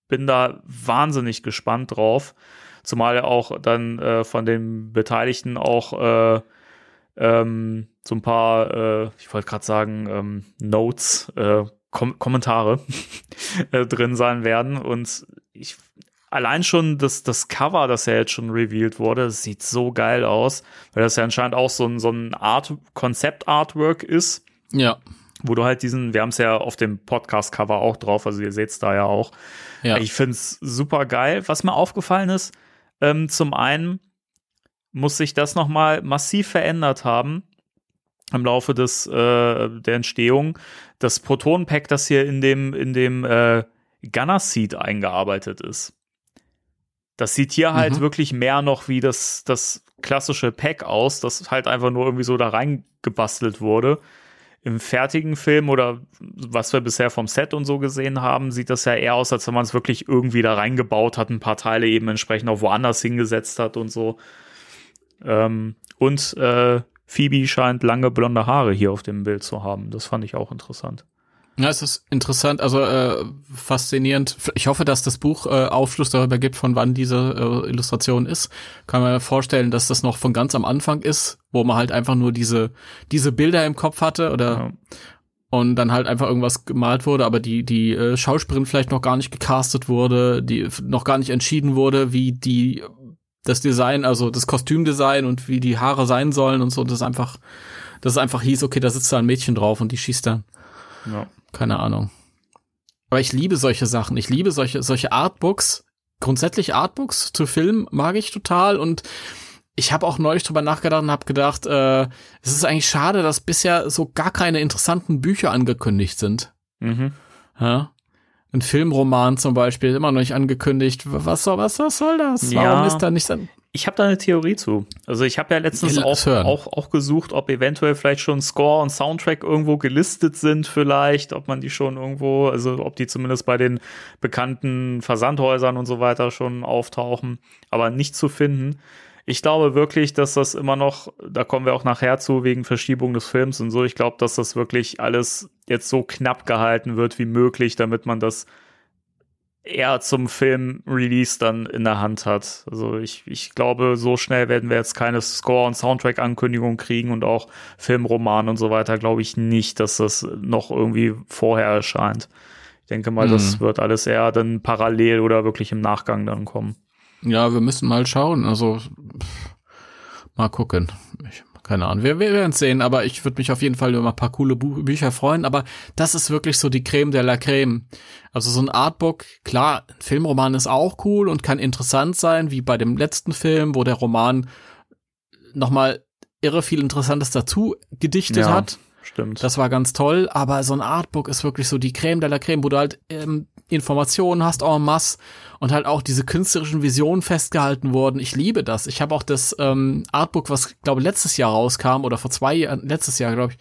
bin da wahnsinnig gespannt drauf. Zumal auch dann äh, von den Beteiligten auch äh, ähm, so ein paar, äh, ich wollte gerade sagen, ähm, Notes, äh, Kom Kommentare <laughs> äh, drin sein werden. Und ich allein schon das, das Cover, das ja jetzt schon revealed wurde, sieht so geil aus, weil das ja anscheinend auch so ein, so ein Art, Konzept-Artwork ist Ja. Wo du halt diesen, wir haben es ja auf dem Podcast-Cover auch drauf, also ihr seht es da ja auch. Ja. Ich find's super geil. Was mir aufgefallen ist, ähm, zum einen muss sich das nochmal massiv verändert haben im Laufe des äh, der Entstehung. Das Proton-Pack, das hier in dem in dem äh, Gunner Seed eingearbeitet ist. Das sieht hier halt Mhm. wirklich mehr noch wie das das klassische Pack aus, das halt einfach nur irgendwie so da reingebastelt wurde im fertigen Film oder was wir bisher vom Set und so gesehen haben, sieht das ja eher aus, als wenn man es wirklich irgendwie da reingebaut hat, ein paar Teile eben entsprechend auch woanders hingesetzt hat und so. Ähm, und äh, Phoebe scheint lange blonde Haare hier auf dem Bild zu haben. Das fand ich auch interessant. Ja, es ist interessant, also äh, faszinierend. Ich hoffe, dass das Buch äh, Aufschluss darüber gibt, von wann diese äh, Illustration ist. Kann man vorstellen, dass das noch von ganz am Anfang ist, wo man halt einfach nur diese diese Bilder im Kopf hatte oder ja. und dann halt einfach irgendwas gemalt wurde, aber die die äh, Schauspielerin vielleicht noch gar nicht gecastet wurde, die noch gar nicht entschieden wurde, wie die das Design, also das Kostümdesign und wie die Haare sein sollen und so, das einfach das einfach hieß, okay, da sitzt da ein Mädchen drauf und die schießt dann. Ja. Keine Ahnung. Aber ich liebe solche Sachen. Ich liebe solche, solche Artbooks. Grundsätzlich Artbooks zu Filmen mag ich total und ich habe auch neulich drüber nachgedacht und habe gedacht, äh, es ist eigentlich schade, dass bisher so gar keine interessanten Bücher angekündigt sind. Mhm. Ja? Ein Filmroman zum Beispiel immer noch nicht angekündigt. Was soll, was, was soll das? Ja. Warum ist da nicht so? Ich habe da eine Theorie zu. Also ich habe ja letztens auch, auch, auch gesucht, ob eventuell vielleicht schon Score und Soundtrack irgendwo gelistet sind, vielleicht, ob man die schon irgendwo, also ob die zumindest bei den bekannten Versandhäusern und so weiter schon auftauchen, aber nicht zu finden. Ich glaube wirklich, dass das immer noch, da kommen wir auch nachher zu, wegen Verschiebung des Films und so, ich glaube, dass das wirklich alles jetzt so knapp gehalten wird wie möglich, damit man das eher zum Film-Release dann in der Hand hat. Also ich, ich glaube, so schnell werden wir jetzt keine Score- und Soundtrack-Ankündigung kriegen und auch Filmroman und so weiter, glaube ich nicht, dass das noch irgendwie vorher erscheint. Ich denke mal, mhm. das wird alles eher dann parallel oder wirklich im Nachgang dann kommen. Ja, wir müssen mal schauen. Also mal gucken. Ich keine Ahnung. Wir, wir werden sehen, aber ich würde mich auf jeden Fall über ein paar coole Bü Bücher freuen. Aber das ist wirklich so die Creme de la Creme. Also so ein Artbook, klar, ein Filmroman ist auch cool und kann interessant sein, wie bei dem letzten Film, wo der Roman nochmal irre viel Interessantes dazu gedichtet ja, hat. Stimmt. Das war ganz toll, aber so ein Artbook ist wirklich so die Creme de la Creme, wo du halt ähm, Informationen hast en masse und halt auch diese künstlerischen Visionen festgehalten wurden. Ich liebe das. Ich habe auch das ähm, Artbook, was glaube letztes Jahr rauskam oder vor zwei Jahren, letztes Jahr glaube ich,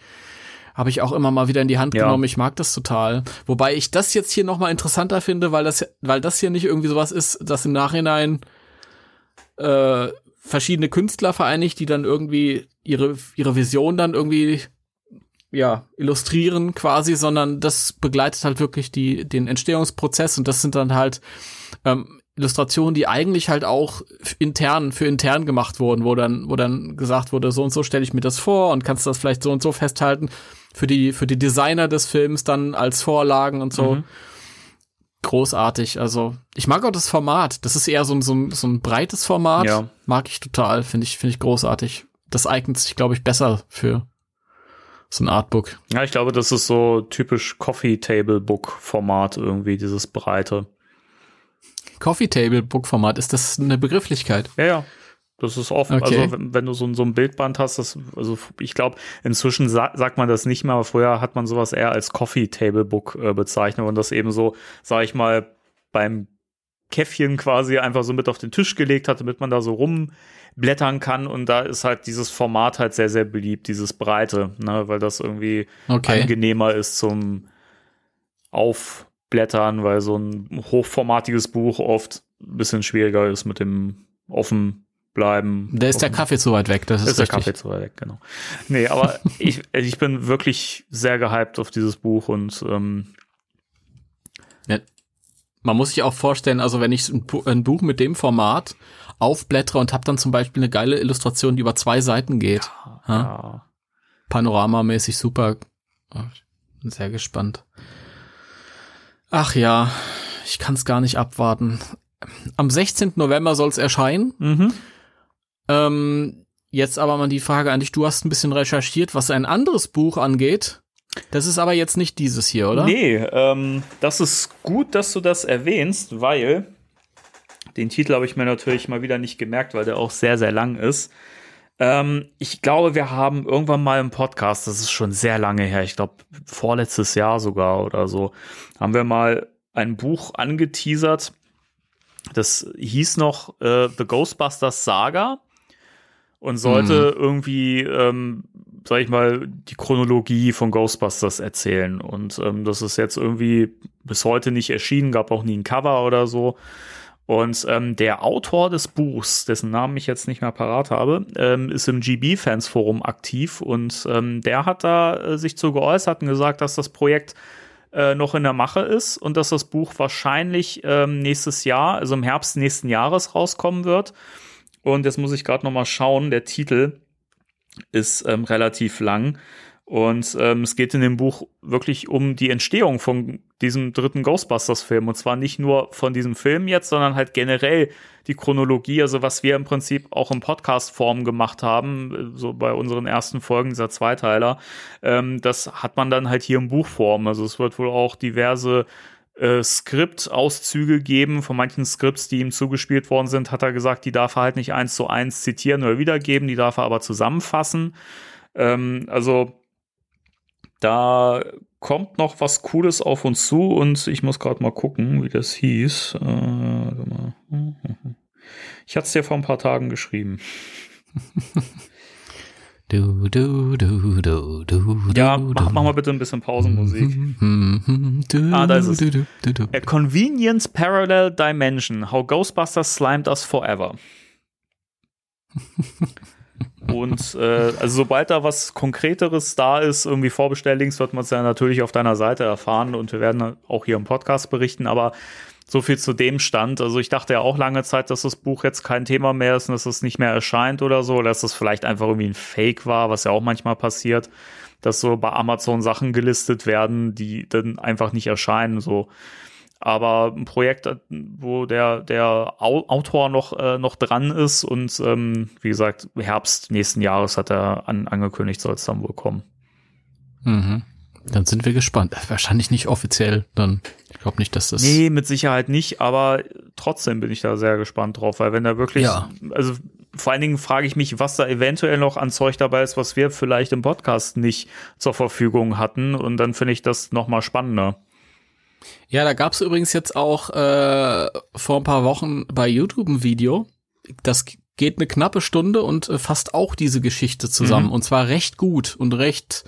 habe ich auch immer mal wieder in die Hand ja. genommen. Ich mag das total. Wobei ich das jetzt hier noch mal interessanter finde, weil das, weil das hier nicht irgendwie sowas ist, dass im Nachhinein äh, verschiedene Künstler vereinigt, die dann irgendwie ihre ihre Vision dann irgendwie ja, illustrieren quasi, sondern das begleitet halt wirklich die, den Entstehungsprozess und das sind dann halt ähm, Illustrationen, die eigentlich halt auch intern, für intern gemacht wurden, wo dann, wo dann gesagt wurde, so und so stelle ich mir das vor und kannst das vielleicht so und so festhalten für die, für die Designer des Films dann als Vorlagen und so. Mhm. Großartig. Also, ich mag auch das Format. Das ist eher so ein, so ein, so ein breites Format. Ja. Mag ich total. Finde ich, finde ich großartig. Das eignet sich, glaube ich, besser für so ein Artbook. Ja, ich glaube, das ist so typisch Coffee Table Book Format irgendwie, dieses breite. Coffee Table Book Format, ist das eine Begrifflichkeit? Ja, ja. Das ist offen. Okay. Also, wenn, wenn, du so, so ein Bildband hast, das, also ich glaube, inzwischen sa sagt man das nicht mehr, aber früher hat man sowas eher als Coffee Table Book äh, bezeichnet und das eben so, sag ich mal, beim Käffchen quasi einfach so mit auf den Tisch gelegt hat, damit man da so rum blättern kann und da ist halt dieses Format halt sehr, sehr beliebt, dieses Breite, ne, weil das irgendwie okay. angenehmer ist zum Aufblättern, weil so ein hochformatiges Buch oft ein bisschen schwieriger ist mit dem offen bleiben. Da ist der Kaffee zu weit weg, das ist, ist der Kaffee zu weit weg, genau. Nee, aber <laughs> ich, ich bin wirklich sehr gehypt auf dieses Buch und ähm, man muss sich auch vorstellen, also wenn ich ein, Buch mit dem Format aufblättere und habe dann zum Beispiel eine geile Illustration, die über zwei Seiten geht. Ja, ja. Panoramamäßig super. Bin sehr gespannt. Ach ja, ich kann es gar nicht abwarten. Am 16. November soll es erscheinen. Mhm. Ähm, jetzt aber mal die Frage an dich. Du hast ein bisschen recherchiert, was ein anderes Buch angeht. Das ist aber jetzt nicht dieses hier, oder? Nee, ähm, das ist gut, dass du das erwähnst, weil den Titel habe ich mir natürlich mal wieder nicht gemerkt, weil der auch sehr, sehr lang ist. Ähm, ich glaube, wir haben irgendwann mal im Podcast, das ist schon sehr lange her, ich glaube vorletztes Jahr sogar oder so, haben wir mal ein Buch angeteasert. Das hieß noch äh, The Ghostbusters Saga und sollte mhm. irgendwie ähm, sag ich mal, die Chronologie von Ghostbusters erzählen. Und ähm, das ist jetzt irgendwie bis heute nicht erschienen, gab auch nie ein Cover oder so. Und ähm, der Autor des Buchs, dessen Namen ich jetzt nicht mehr parat habe, ähm, ist im GB-Fans-Forum aktiv und ähm, der hat da äh, sich zu geäußert und gesagt, dass das Projekt äh, noch in der Mache ist und dass das Buch wahrscheinlich ähm, nächstes Jahr, also im Herbst nächsten Jahres rauskommen wird. Und jetzt muss ich gerade noch mal schauen, der Titel ist ähm, relativ lang. Und ähm, es geht in dem Buch wirklich um die Entstehung von diesem dritten Ghostbusters-Film. Und zwar nicht nur von diesem Film jetzt, sondern halt generell die Chronologie, also was wir im Prinzip auch in Podcast-Form gemacht haben, so bei unseren ersten Folgen dieser Zweiteiler. Ähm, das hat man dann halt hier in Buchform. Also es wird wohl auch diverse äh, Skriptauszüge geben. Von manchen Skripts, die ihm zugespielt worden sind, hat er gesagt, die darf er halt nicht eins zu eins zitieren oder wiedergeben, die darf er aber zusammenfassen. Ähm, also da kommt noch was Cooles auf uns zu und ich muss gerade mal gucken, wie das hieß. Äh, ich hatte es dir vor ein paar Tagen geschrieben. <laughs> Du, du, du, du, du, ja, mach, mach mal bitte ein bisschen Pausenmusik. ah, da ist es. A Convenience Parallel Dimension. How Ghostbusters Slimed Us Forever. Und äh, also sobald da was Konkreteres da ist, irgendwie Vorbestelllinks, wird man es ja natürlich auf deiner Seite erfahren und wir werden auch hier im Podcast berichten, aber so viel zu dem Stand. Also ich dachte ja auch lange Zeit, dass das Buch jetzt kein Thema mehr ist und dass es nicht mehr erscheint oder so, dass es vielleicht einfach irgendwie ein Fake war, was ja auch manchmal passiert, dass so bei Amazon Sachen gelistet werden, die dann einfach nicht erscheinen. So aber ein Projekt, wo der, der Autor noch, äh, noch dran ist und ähm, wie gesagt, Herbst nächsten Jahres hat er an, angekündigt, soll es dann wohl kommen. Mhm. Dann sind wir gespannt. Wahrscheinlich nicht offiziell, dann. Ich glaube nicht, dass das. Nee, mit Sicherheit nicht, aber trotzdem bin ich da sehr gespannt drauf, weil wenn da wirklich, ja. also vor allen Dingen frage ich mich, was da eventuell noch an Zeug dabei ist, was wir vielleicht im Podcast nicht zur Verfügung hatten. Und dann finde ich das nochmal spannender. Ja, da gab es übrigens jetzt auch äh, vor ein paar Wochen bei YouTube ein Video. Das geht eine knappe Stunde und äh, fasst auch diese Geschichte zusammen. Mhm. Und zwar recht gut und recht.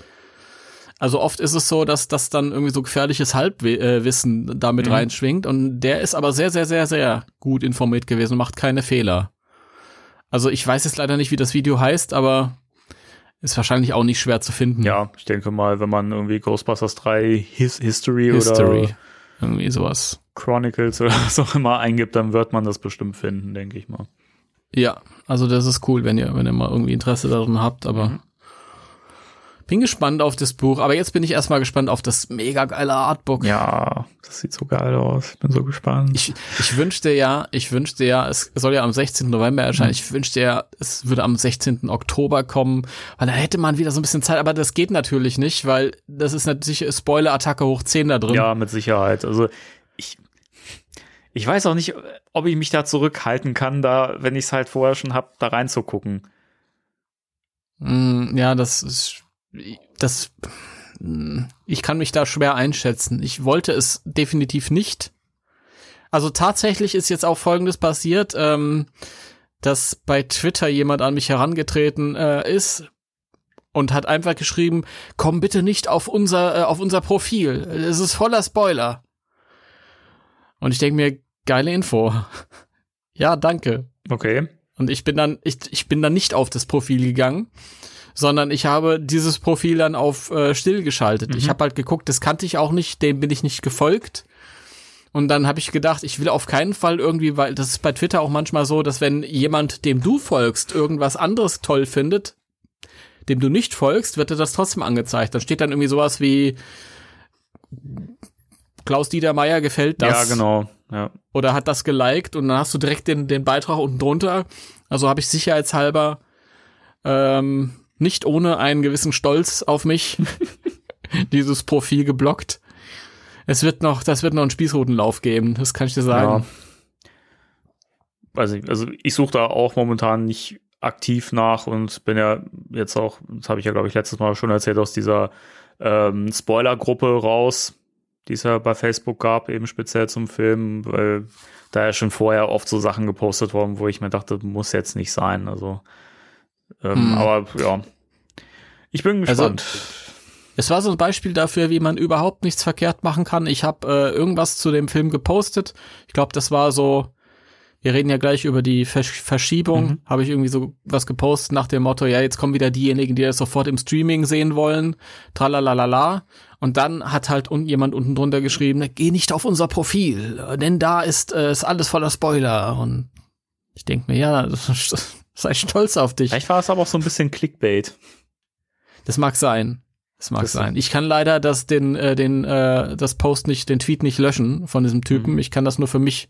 Also oft ist es so, dass das dann irgendwie so gefährliches Halbwissen äh, damit mhm. reinschwingt. Und der ist aber sehr, sehr, sehr, sehr gut informiert gewesen und macht keine Fehler. Also ich weiß jetzt leider nicht, wie das Video heißt, aber ist wahrscheinlich auch nicht schwer zu finden. Ja, ich denke mal, wenn man irgendwie Ghostbusters 3 His History, History oder irgendwie sowas Chronicles oder <laughs> was auch immer eingibt, dann wird man das bestimmt finden, denke ich mal. Ja, also das ist cool, wenn ihr wenn ihr mal irgendwie Interesse daran habt, aber mhm. Bin gespannt auf das Buch, aber jetzt bin ich erstmal gespannt auf das mega geile Artbook. Ja, das sieht so geil aus. Ich bin so gespannt. Ich, ich wünschte ja, ich wünschte ja, es soll ja am 16. November erscheinen. Mhm. Ich wünschte ja, es würde am 16. Oktober kommen, weil da hätte man wieder so ein bisschen Zeit, aber das geht natürlich nicht, weil das ist natürlich Spoiler-Attacke hoch 10 da drin. Ja, mit Sicherheit. Also ich, ich weiß auch nicht, ob ich mich da zurückhalten kann, da, wenn ich es halt vorher schon hab, da reinzugucken. Mm, ja, das ist das, ich kann mich da schwer einschätzen. Ich wollte es definitiv nicht. Also tatsächlich ist jetzt auch Folgendes passiert, ähm, dass bei Twitter jemand an mich herangetreten äh, ist und hat einfach geschrieben, komm bitte nicht auf unser, äh, auf unser Profil. Es ist voller Spoiler. Und ich denke mir, geile Info. <laughs> ja, danke. Okay. Und ich bin dann, ich, ich bin dann nicht auf das Profil gegangen sondern ich habe dieses Profil dann auf äh, still geschaltet. Mhm. Ich habe halt geguckt, das kannte ich auch nicht, dem bin ich nicht gefolgt. Und dann habe ich gedacht, ich will auf keinen Fall irgendwie, weil das ist bei Twitter auch manchmal so, dass wenn jemand, dem du folgst, irgendwas anderes toll findet, dem du nicht folgst, wird dir das trotzdem angezeigt. Dann steht dann irgendwie sowas wie Klaus Dieter Meier gefällt das. Ja, genau. Ja. Oder hat das geliked und dann hast du direkt den, den Beitrag unten drunter. Also habe ich sicherheitshalber ähm, nicht ohne einen gewissen Stolz auf mich <laughs> dieses Profil geblockt. Es wird noch, das wird noch einen Spießrutenlauf geben, das kann ich dir sagen. Ja. Also, also ich suche da auch momentan nicht aktiv nach und bin ja jetzt auch, das habe ich ja glaube ich letztes Mal schon erzählt, aus dieser ähm, Spoiler-Gruppe raus, die es ja bei Facebook gab, eben speziell zum Film, weil da ja schon vorher oft so Sachen gepostet worden, wo ich mir dachte, muss jetzt nicht sein. Also ähm, hm. Aber ja, Ich bin Also, gespannt. Es war so ein Beispiel dafür, wie man überhaupt nichts verkehrt machen kann. Ich habe äh, irgendwas zu dem Film gepostet. Ich glaube, das war so, wir reden ja gleich über die Versch Verschiebung. Mhm. Habe ich irgendwie so was gepostet nach dem Motto, ja, jetzt kommen wieder diejenigen, die das sofort im Streaming sehen wollen. Tralalala. Und dann hat halt un jemand unten drunter geschrieben, geh nicht auf unser Profil, denn da ist, äh, ist alles voller Spoiler. Und ich denk mir, ja, <laughs> sei stolz auf dich. Vielleicht war es aber auch so ein bisschen Clickbait. Das mag sein. Das mag Das- sein. Ich kann leider das den äh, den äh, das Post nicht, den Tweet nicht löschen von diesem Typen. Mhm. Ich kann das nur für mich.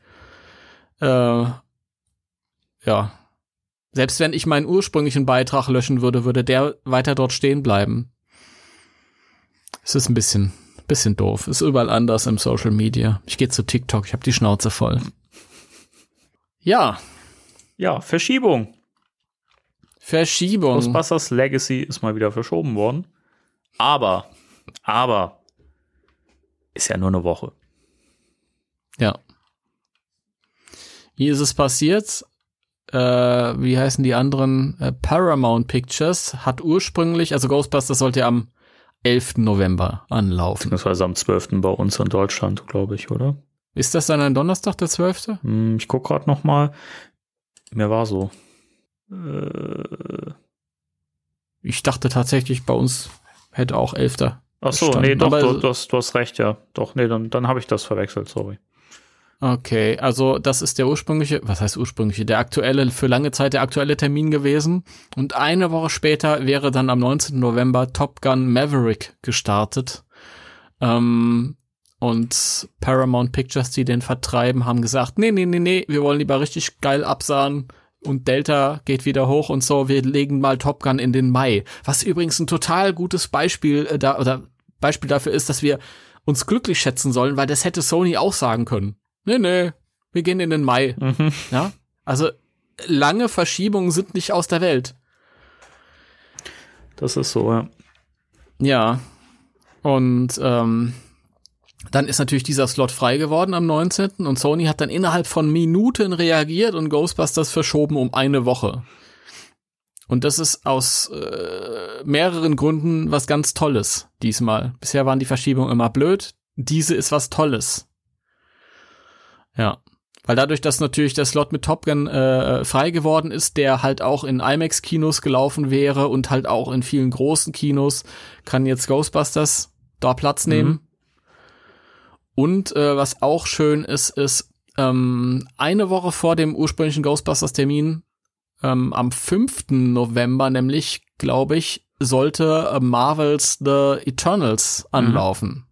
Äh, ja. Selbst wenn ich meinen ursprünglichen Beitrag löschen würde, würde der weiter dort stehen bleiben. Es ist ein bisschen bisschen doof. Ist überall anders im Social Media. Ich gehe zu TikTok. Ich habe die Schnauze voll. Ja, Ja, Verschiebung. Verschiebung. Ghostbusters Legacy ist mal wieder verschoben worden. Aber, aber, ist ja nur eine Woche. Ja. Wie ist es passiert? Äh, wie heißen die anderen? Äh, Paramount Pictures hat ursprünglich, also Ghostbusters sollte ja am 11. November anlaufen. Beziehungsweise am 12. bei uns in Deutschland, glaube ich, oder? Ist das dann ein Donnerstag, der 12.? Hm, ich gucke gerade noch mal. Mir war so. Äh, Ich dachte tatsächlich, bei uns hätte auch 11. ach so, Verstanden. nee, doch, Aber- du, du, hast, du hast recht, ja. Doch, nee, dann, dann habe ich das verwechselt, sorry. Okay, also das ist der ursprüngliche, was heißt ursprüngliche, der aktuelle, für lange Zeit der aktuelle Termin gewesen. Und eine Woche später wäre dann am 19. November Top Gun Maverick gestartet. Ähm, und Paramount Pictures, die den vertreiben, haben gesagt, nee, nee, nee, nee, wir wollen lieber richtig geil absahen. Und Delta geht wieder hoch und so, wir legen mal Top Gun in den Mai. Was übrigens ein total gutes Beispiel äh, da, oder Beispiel dafür ist, dass wir uns glücklich schätzen sollen, weil das hätte Sony auch sagen können. Nee, nee, wir gehen in den Mai. Mhm. Ja? Also lange Verschiebungen sind nicht aus der Welt. Das ist so, ja. Ja. Und ähm, dann ist natürlich dieser Slot frei geworden am 19. und Sony hat dann innerhalb von Minuten reagiert und Ghostbusters verschoben um eine Woche. Und das ist aus äh, mehreren Gründen was ganz Tolles diesmal. Bisher waren die Verschiebungen immer blöd. Diese ist was Tolles. Ja. Weil dadurch, dass natürlich der Slot mit Top Gun äh, frei geworden ist, der halt auch in IMAX-Kinos gelaufen wäre und halt auch in vielen großen Kinos, kann jetzt Ghostbusters da Platz nehmen. Und äh, was auch schön ist, ist ähm, eine Woche vor dem ursprünglichen Ghostbusters-Termin, ähm, am 5. November nämlich, glaube ich, sollte äh, Marvels The Eternals anlaufen.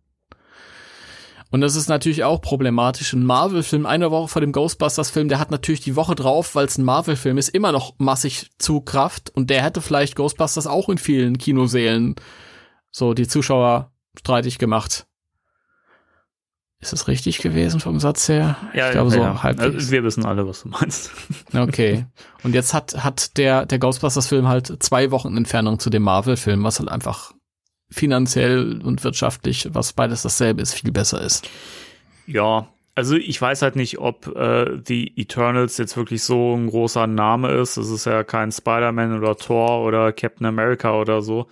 Und das ist natürlich auch problematisch. Ein Marvel-Film eine Woche vor dem Ghostbusters-Film, der hat natürlich die Woche drauf, weil es ein Marvel-Film ist, immer noch massig Zugkraft. Und der hätte vielleicht Ghostbusters auch in vielen Kinosälen so die Zuschauer streitig gemacht. Ist es richtig gewesen vom Satz her? Ja, ich glaube so ja. halbwegs. Also, wir wissen alle, was du meinst. <laughs> Okay. Und jetzt hat, hat der, der Ghostbusters-Film halt zwei Wochen Entfernung zu dem Marvel-Film, was halt einfach finanziell und wirtschaftlich, was beides dasselbe ist, viel besser ist. Ja, also ich weiß halt nicht, ob äh, die Eternals jetzt wirklich so ein großer Name ist. Es ist ja kein Spider-Man oder Thor oder Captain America oder so.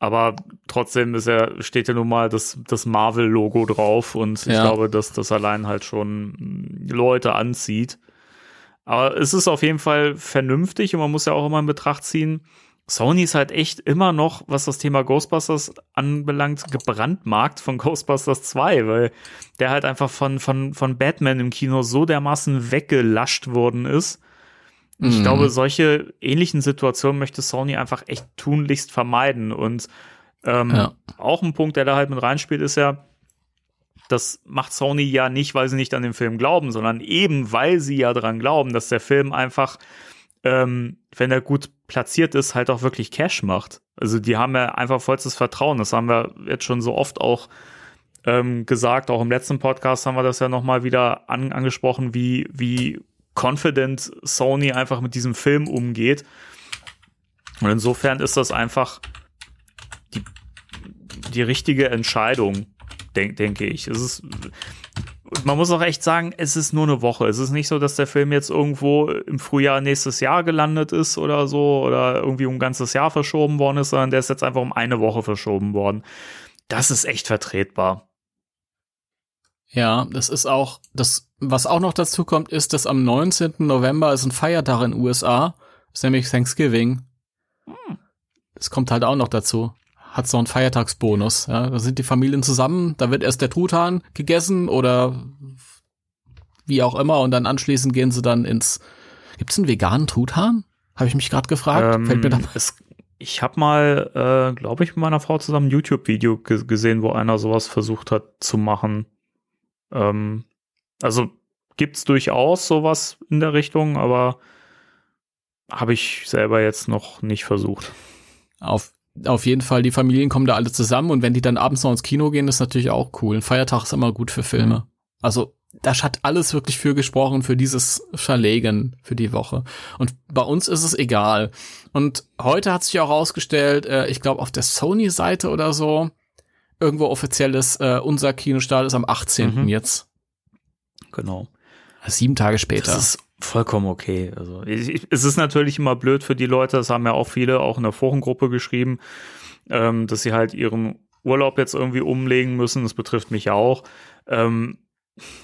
Aber trotzdem ist er, steht ja nun mal das, das Marvel-Logo drauf und ich Ja. glaube, dass das allein halt schon mm, Leute anzieht. Aber es ist auf jeden Fall vernünftig und man muss ja auch immer in Betracht ziehen, Sony ist halt echt immer noch, was das Thema Ghostbusters anbelangt, gebrandmarkt von Ghostbusters 2, weil der halt einfach von, von, von Batman im Kino so dermaßen weggelascht worden ist. Ich Mhm. glaube, solche ähnlichen Situationen möchte Sony einfach echt tunlichst vermeiden. Und ähm, Ja. auch ein Punkt, der da halt mit reinspielt, ist ja, das macht Sony ja nicht, weil sie nicht an den Film glauben, sondern eben, weil sie ja dran glauben, dass der Film einfach, ähm, wenn er gut platziert ist, halt auch wirklich Cash macht. Also die haben ja einfach vollstes Vertrauen. Das haben wir jetzt schon so oft auch ähm, gesagt. Auch im letzten Podcast haben wir das ja nochmal wieder an, angesprochen, wie, wie confident Sony einfach mit diesem Film umgeht. Und insofern ist das einfach die, die richtige Entscheidung, denk, denke ich. Es ist man muss auch echt sagen, es ist nur eine Woche. Es ist nicht so, dass der Film jetzt irgendwo im Frühjahr nächstes Jahr gelandet ist oder so oder irgendwie um ein ganzes Jahr verschoben worden ist, sondern der ist jetzt einfach um eine Woche verschoben worden. Das ist echt vertretbar. Ja, das ist auch, das, was auch noch dazu kommt, ist, dass am 19. November ist ein Feiertag in den USA, ist nämlich Thanksgiving. Das kommt halt auch noch dazu. Hat so einen Feiertagsbonus. Ja, da sind die Familien zusammen, da wird erst der Truthahn gegessen oder wie auch immer und dann anschließend gehen sie dann ins. Gibt's einen veganen Truthahn? Habe ich mich gerade gefragt. Ähm, Fällt mir da es, ich habe mal, äh, glaube ich, mit meiner Frau zusammen ein YouTube-Video ge gesehen, wo einer sowas versucht hat zu machen. Ähm, also gibt's durchaus sowas in der Richtung, aber habe ich selber jetzt noch nicht versucht. auf, auf jeden Fall, die Familien kommen da alle zusammen und wenn die dann abends noch ins Kino gehen, ist natürlich auch cool. Ein Feiertag ist immer gut für Filme. Also, das hat alles wirklich für gesprochen, für dieses Verlegen für die Woche. Und bei uns ist es egal. Und heute hat sich auch rausgestellt, äh, ich glaube auf der Sony-Seite oder so, irgendwo offizielles, äh, unser Kinostart ist am 18. Mhm. jetzt. Genau. Sieben Tage später. Das ist vollkommen okay. Also ich, ich, es ist natürlich immer blöd für die Leute, das haben ja auch viele auch in der Forengruppe geschrieben, ähm, dass sie halt ihren Urlaub jetzt irgendwie umlegen müssen. Das betrifft mich ja auch. Ähm,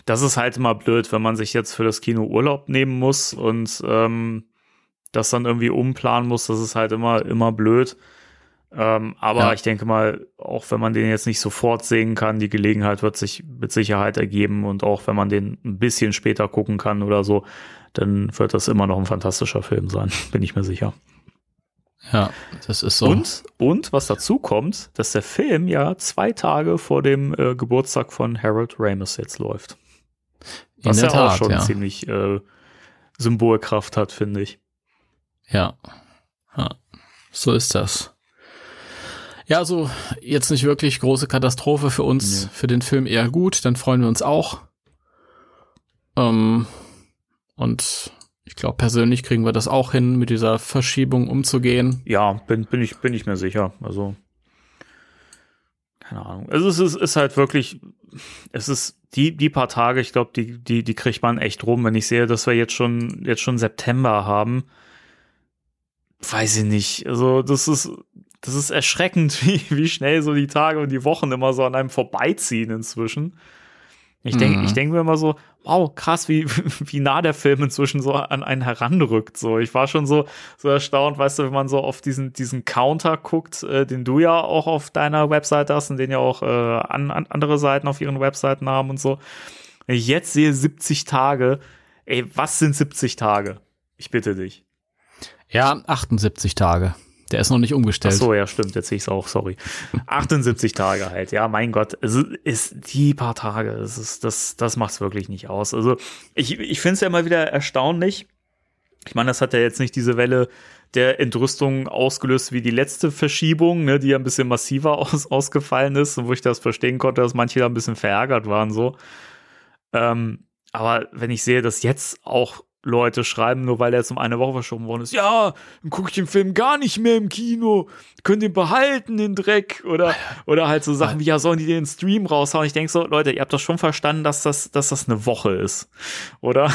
das ist halt immer blöd, wenn man sich jetzt für das Kino Urlaub nehmen muss und ähm, das dann irgendwie umplanen muss. Das ist halt immer, immer blöd. Ähm, aber Ja. ich denke mal, auch wenn man den jetzt nicht sofort sehen kann, die Gelegenheit wird sich mit Sicherheit ergeben und auch wenn man den ein bisschen später gucken kann oder so, dann wird das immer noch ein fantastischer Film sein, <laughs> bin ich mir sicher. ja, das ist so. Und, und was dazu kommt, dass der Film ja zwei Tage vor dem äh, Geburtstag von Harold Ramis jetzt läuft. In Was ja auch Tat, schon ja. ziemlich äh, Symbolkraft hat, finde ich. Ja. ja. So ist das. Ja, also jetzt nicht wirklich große Katastrophe für uns, Nee. für den Film eher gut, dann freuen wir uns auch. Ähm, und ich glaube, persönlich kriegen wir das auch hin, mit dieser Verschiebung umzugehen. Ja, bin, bin, ich, bin ich mir sicher. Also, keine Ahnung. Also es ist, ist halt wirklich, es ist die, die paar Tage, ich glaube, die, die, die kriegt man echt rum. Wenn ich sehe, dass wir jetzt schon, jetzt schon September haben, weiß ich nicht. Also, das ist, das ist erschreckend, <laughs> wie, wie schnell so die Tage und die Wochen immer so an einem vorbeiziehen inzwischen. Ich denke, Mhm. ich denke mir immer so, wow, krass, wie, <laughs> wie nah der Film inzwischen so an einen heranrückt. So, ich war schon so, so erstaunt, weißt du, wenn man so auf diesen, diesen Counter guckt, äh, den du ja auch auf deiner Webseite hast und den ja auch äh, an, an andere Seiten auf ihren Webseiten haben und so. Wenn ich jetzt sehe 70 Tage, ey, was sind 70 Tage? Ich bitte dich. Ja, 78 Tage. Der ist noch nicht Ach umgestellt. so, ja, stimmt, jetzt sehe ich es auch, sorry. <laughs> 78 Tage halt, ja, mein Gott, es ist die paar Tage, es ist, das, das macht's wirklich nicht aus. Also, ich, ich finde es ja immer wieder erstaunlich. Ich meine, das hat ja jetzt nicht diese Welle der Entrüstung ausgelöst wie die letzte Verschiebung, ne, die ja ein bisschen massiver <laughs> aus, ausgefallen ist und wo ich das verstehen konnte, dass manche da ein bisschen verärgert waren, so. Ähm, aber wenn ich sehe, dass jetzt auch Leute schreiben, nur weil er jetzt um eine Woche verschoben worden ist, ja, dann gucke ich den Film gar nicht mehr im Kino, könnt ihn behalten, den Dreck, oder, oder halt so Sachen wie, ja, sollen die den Stream raushauen? Ich denke so, Leute, ihr habt doch schon verstanden, dass das, dass das eine Woche ist, oder?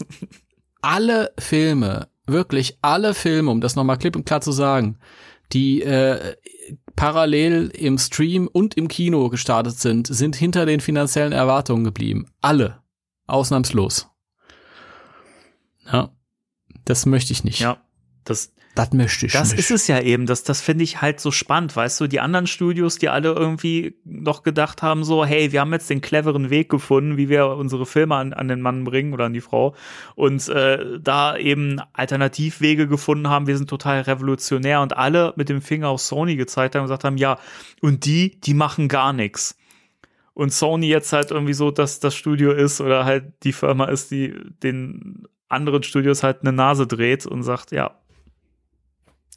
<laughs> alle Filme, wirklich alle Filme, um das nochmal klipp und klar zu sagen, die äh, parallel im Stream und im Kino gestartet sind, sind hinter den finanziellen Erwartungen geblieben. Alle. Ausnahmslos. Ja. Das möchte ich nicht. ja, das, Das möchte ich Das nicht. ist es ja eben, das, das finde ich halt so spannend, weißt du, die anderen Studios, die alle irgendwie noch gedacht haben, so, hey, wir haben jetzt den cleveren Weg gefunden, wie wir unsere Filme an, an den Mann bringen oder an die Frau und äh, da eben Alternativwege gefunden haben, wir sind total revolutionär und alle mit dem Finger auf Sony gezeigt haben und gesagt haben, ja, und die, die machen gar nichts. Und Sony jetzt halt irgendwie so, dass das Studio ist oder halt die Firma ist, die den anderen Studios halt eine Nase dreht und sagt, ja,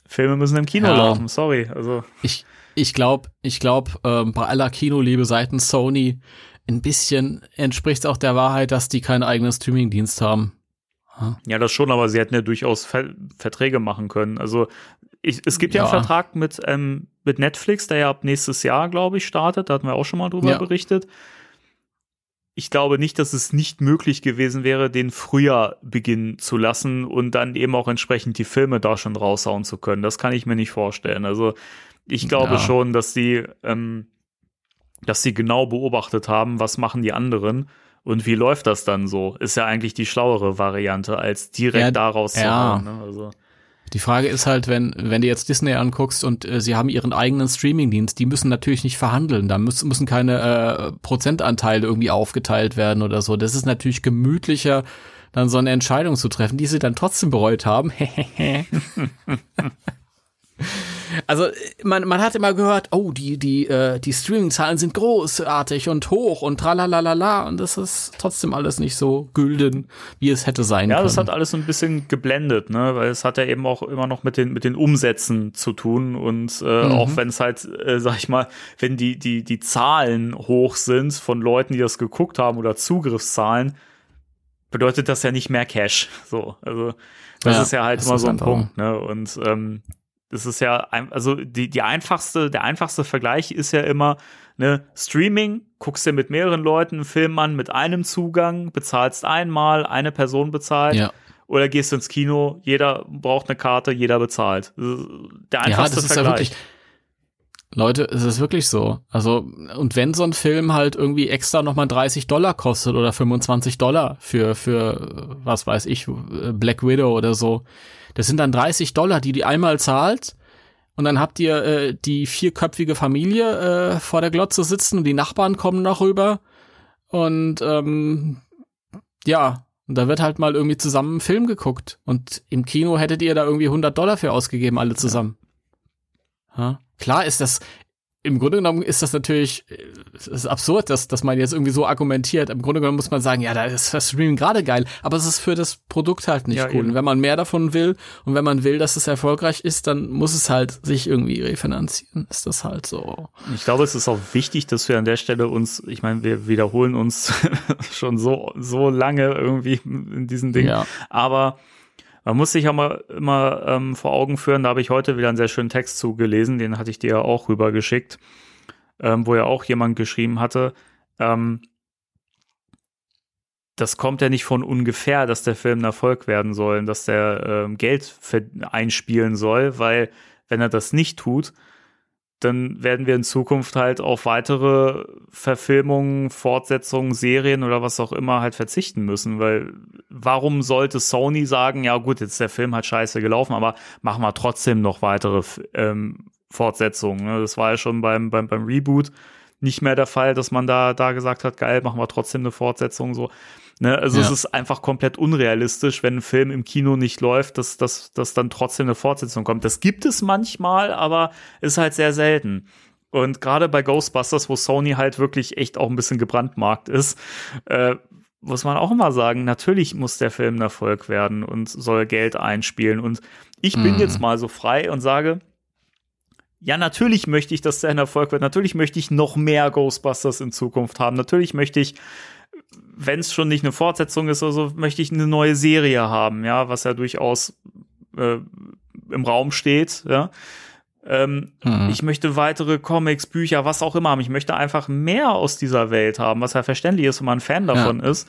Filme müssen im Kino Ja. laufen, sorry. Also, Ich, ich glaube, ich glaub, ähm, bei aller Kinoliebe seitens Sony ein bisschen entspricht auch der Wahrheit, dass die keinen eigenen Streamingdienst haben. ja, das schon, aber sie hätten ja durchaus Ver Verträge machen können. Also, ich, es gibt ja, Ja. einen Vertrag mit, ähm, mit Netflix, der ja ab nächstes Jahr, glaube ich, startet. Da hatten wir auch schon mal drüber Ja. berichtet. Ich glaube nicht, dass es nicht möglich gewesen wäre, den früher beginnen zu lassen und dann eben auch entsprechend die Filme da schon raushauen zu können. Das kann ich mir nicht vorstellen. Also ich glaube Ja. schon, dass die, ähm, dass sie genau beobachtet haben, was machen die anderen und wie läuft das dann so. Ist ja eigentlich die schlauere Variante, als direkt Ja, daraus zu ja. hauen. Ne? Also, Die Frage ist halt, wenn, wenn du jetzt Disney anguckst und äh, sie haben ihren eigenen Streamingdienst, die müssen natürlich nicht verhandeln. Da müssen, müssen keine äh, Prozentanteile irgendwie aufgeteilt werden oder so. Das ist natürlich gemütlicher, dann so eine Entscheidung zu treffen, die sie dann trotzdem bereut haben. <laughs> <laughs> Also man, man hat immer gehört, oh, die, die, äh, die Streaming-Zahlen sind großartig und hoch und tralalala und das ist trotzdem alles nicht so gülden, wie es hätte sein Ja, können. das hat alles so ein bisschen geblendet, ne, weil es hat ja eben auch immer noch mit den mit den Umsätzen zu tun und äh, Mhm. auch wenn es halt, äh, sag ich mal, wenn die die die Zahlen hoch sind von Leuten, die das geguckt haben oder Zugriffszahlen, bedeutet das ja nicht mehr Cash. So, also das Ja, ist ja halt immer so ein Punkt, ne, und ähm, das ist ja, also die, die einfachste, der einfachste Vergleich ist ja immer, ne, Streaming, guckst dir mit mehreren Leuten einen Film an, mit einem Zugang, bezahlst einmal, eine Person bezahlt, ja. oder gehst du ins Kino, jeder braucht eine Karte, jeder bezahlt. Der Ja, einfachste das ist ja Vergleich. wirklich. Leute, es ist wirklich so. Also, und wenn so ein Film halt irgendwie extra nochmal 30 Dollar kostet oder 25 Dollar für, für, was weiß ich, Black Widow oder so, das sind dann 30 Dollar, die die einmal zahlt. Und dann habt ihr äh, die vierköpfige Familie äh, vor der Glotze sitzen und die Nachbarn kommen noch rüber. Und ähm, ja, und da wird halt mal irgendwie zusammen ein Film geguckt. Und im Kino hättet ihr da irgendwie 100 Dollar für ausgegeben, alle zusammen. Ja. Klar ist das, im Grunde genommen ist das natürlich, äh, es ist absurd, dass, dass man jetzt irgendwie so argumentiert. Im Grunde genommen muss man sagen, ja, da ist das Streaming gerade geil, aber es ist für das Produkt halt nicht Ja, cool. eben. Und wenn man mehr davon will und wenn man will, dass es erfolgreich ist, dann muss es halt sich irgendwie refinanzieren. Ist das halt so. Ich glaube, es ist auch wichtig, dass wir an der Stelle uns, ich meine, wir wiederholen uns <laughs> schon so, so lange irgendwie in diesen Dingen. Ja. Aber man muss sich auch mal immer ähm, vor Augen führen, da habe ich heute wieder einen sehr schönen Text zugelesen, den hatte ich dir ja auch rübergeschickt, ähm, wo ja auch jemand geschrieben hatte, ähm, das kommt ja nicht von ungefähr, dass der Film ein Erfolg werden soll, und dass der ähm, Geld einspielen soll, weil wenn er das nicht tut, dann werden wir in Zukunft halt auf weitere Verfilmungen, Fortsetzungen, Serien oder was auch immer halt verzichten müssen, weil warum sollte Sony sagen, ja gut, jetzt ist der Film halt scheiße gelaufen, aber machen wir trotzdem noch weitere ähm, Fortsetzungen. Ne? Das war ja schon beim, beim, beim Reboot nicht mehr der Fall, dass man da, da gesagt hat, geil, machen wir trotzdem eine Fortsetzung so. Ne? Also Ja. es ist einfach komplett unrealistisch, wenn ein Film im Kino nicht läuft, dass, dass, dass dann trotzdem eine Fortsetzung kommt. Das gibt es manchmal, aber ist halt sehr selten. Und gerade bei Ghostbusters, wo Sony halt wirklich echt auch ein bisschen gebrandmarkt ist, äh, muss man auch immer sagen, natürlich muss der Film ein Erfolg werden und soll Geld einspielen. Und ich bin Mhm. jetzt mal so frei und sage, ja, natürlich möchte ich, dass der ein Erfolg wird. Natürlich möchte ich noch mehr Ghostbusters in Zukunft haben. Natürlich möchte ich, wenn es schon nicht eine Fortsetzung ist, also möchte ich eine neue Serie haben, ja, was ja durchaus äh, im Raum steht, ja. Ähm, Mhm. Ich möchte weitere Comics, Bücher, was auch immer haben. Ich möchte einfach mehr aus dieser Welt haben, was ja verständlich ist, wenn man ein Fan davon ist.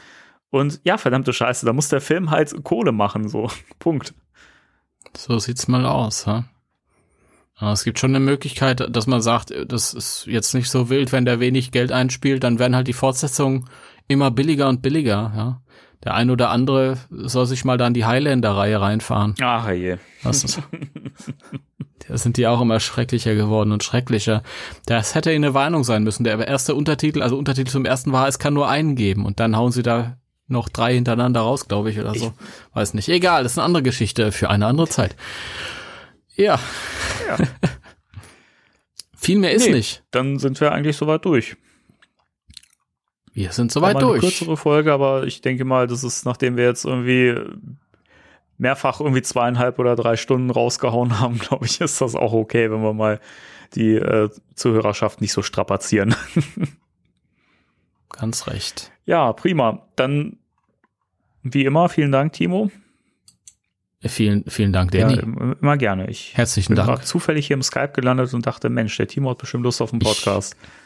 Und ja, verdammte Scheiße, da muss der Film halt Kohle machen, so. <laughs> Punkt. So sieht's mal aus, ha? Aber es gibt schon eine Möglichkeit, dass man sagt, das ist jetzt nicht so wild, wenn der wenig Geld einspielt, dann werden halt die Fortsetzungen immer billiger und billiger, ja. Der ein oder andere soll sich mal dann die Highlander-Reihe reinfahren. Ach je. Was ist, <laughs> da sind die auch immer schrecklicher geworden und schrecklicher. Das hätte eine Warnung sein müssen. Der erste Untertitel, also Untertitel zum ersten war, es kann nur einen geben und dann hauen sie da noch drei hintereinander raus, glaube ich, oder so. Weiß nicht. Egal, das ist eine andere Geschichte für eine andere Zeit. Ja. Ja. <laughs> Viel mehr ist Nee, nicht. Dann sind wir eigentlich soweit durch. Wir sind soweit mal eine durch. kürzere Folge, aber ich denke mal, das ist, nachdem wir jetzt irgendwie mehrfach irgendwie zweieinhalb oder drei Stunden rausgehauen haben, <laughs> glaube ich, ist das auch okay, wenn wir mal die äh, Zuhörerschaft nicht so strapazieren. <laughs> Ganz recht. ja, prima. Dann wie immer, vielen Dank, Timo. Äh, Vielen, vielen Dank, Ja, Danny. im- immer gerne. Ich Herzlichen bin Dank. zufällig hier im Skype gelandet und dachte, Mensch, der Timo hat bestimmt Lust auf einen Podcast. Ich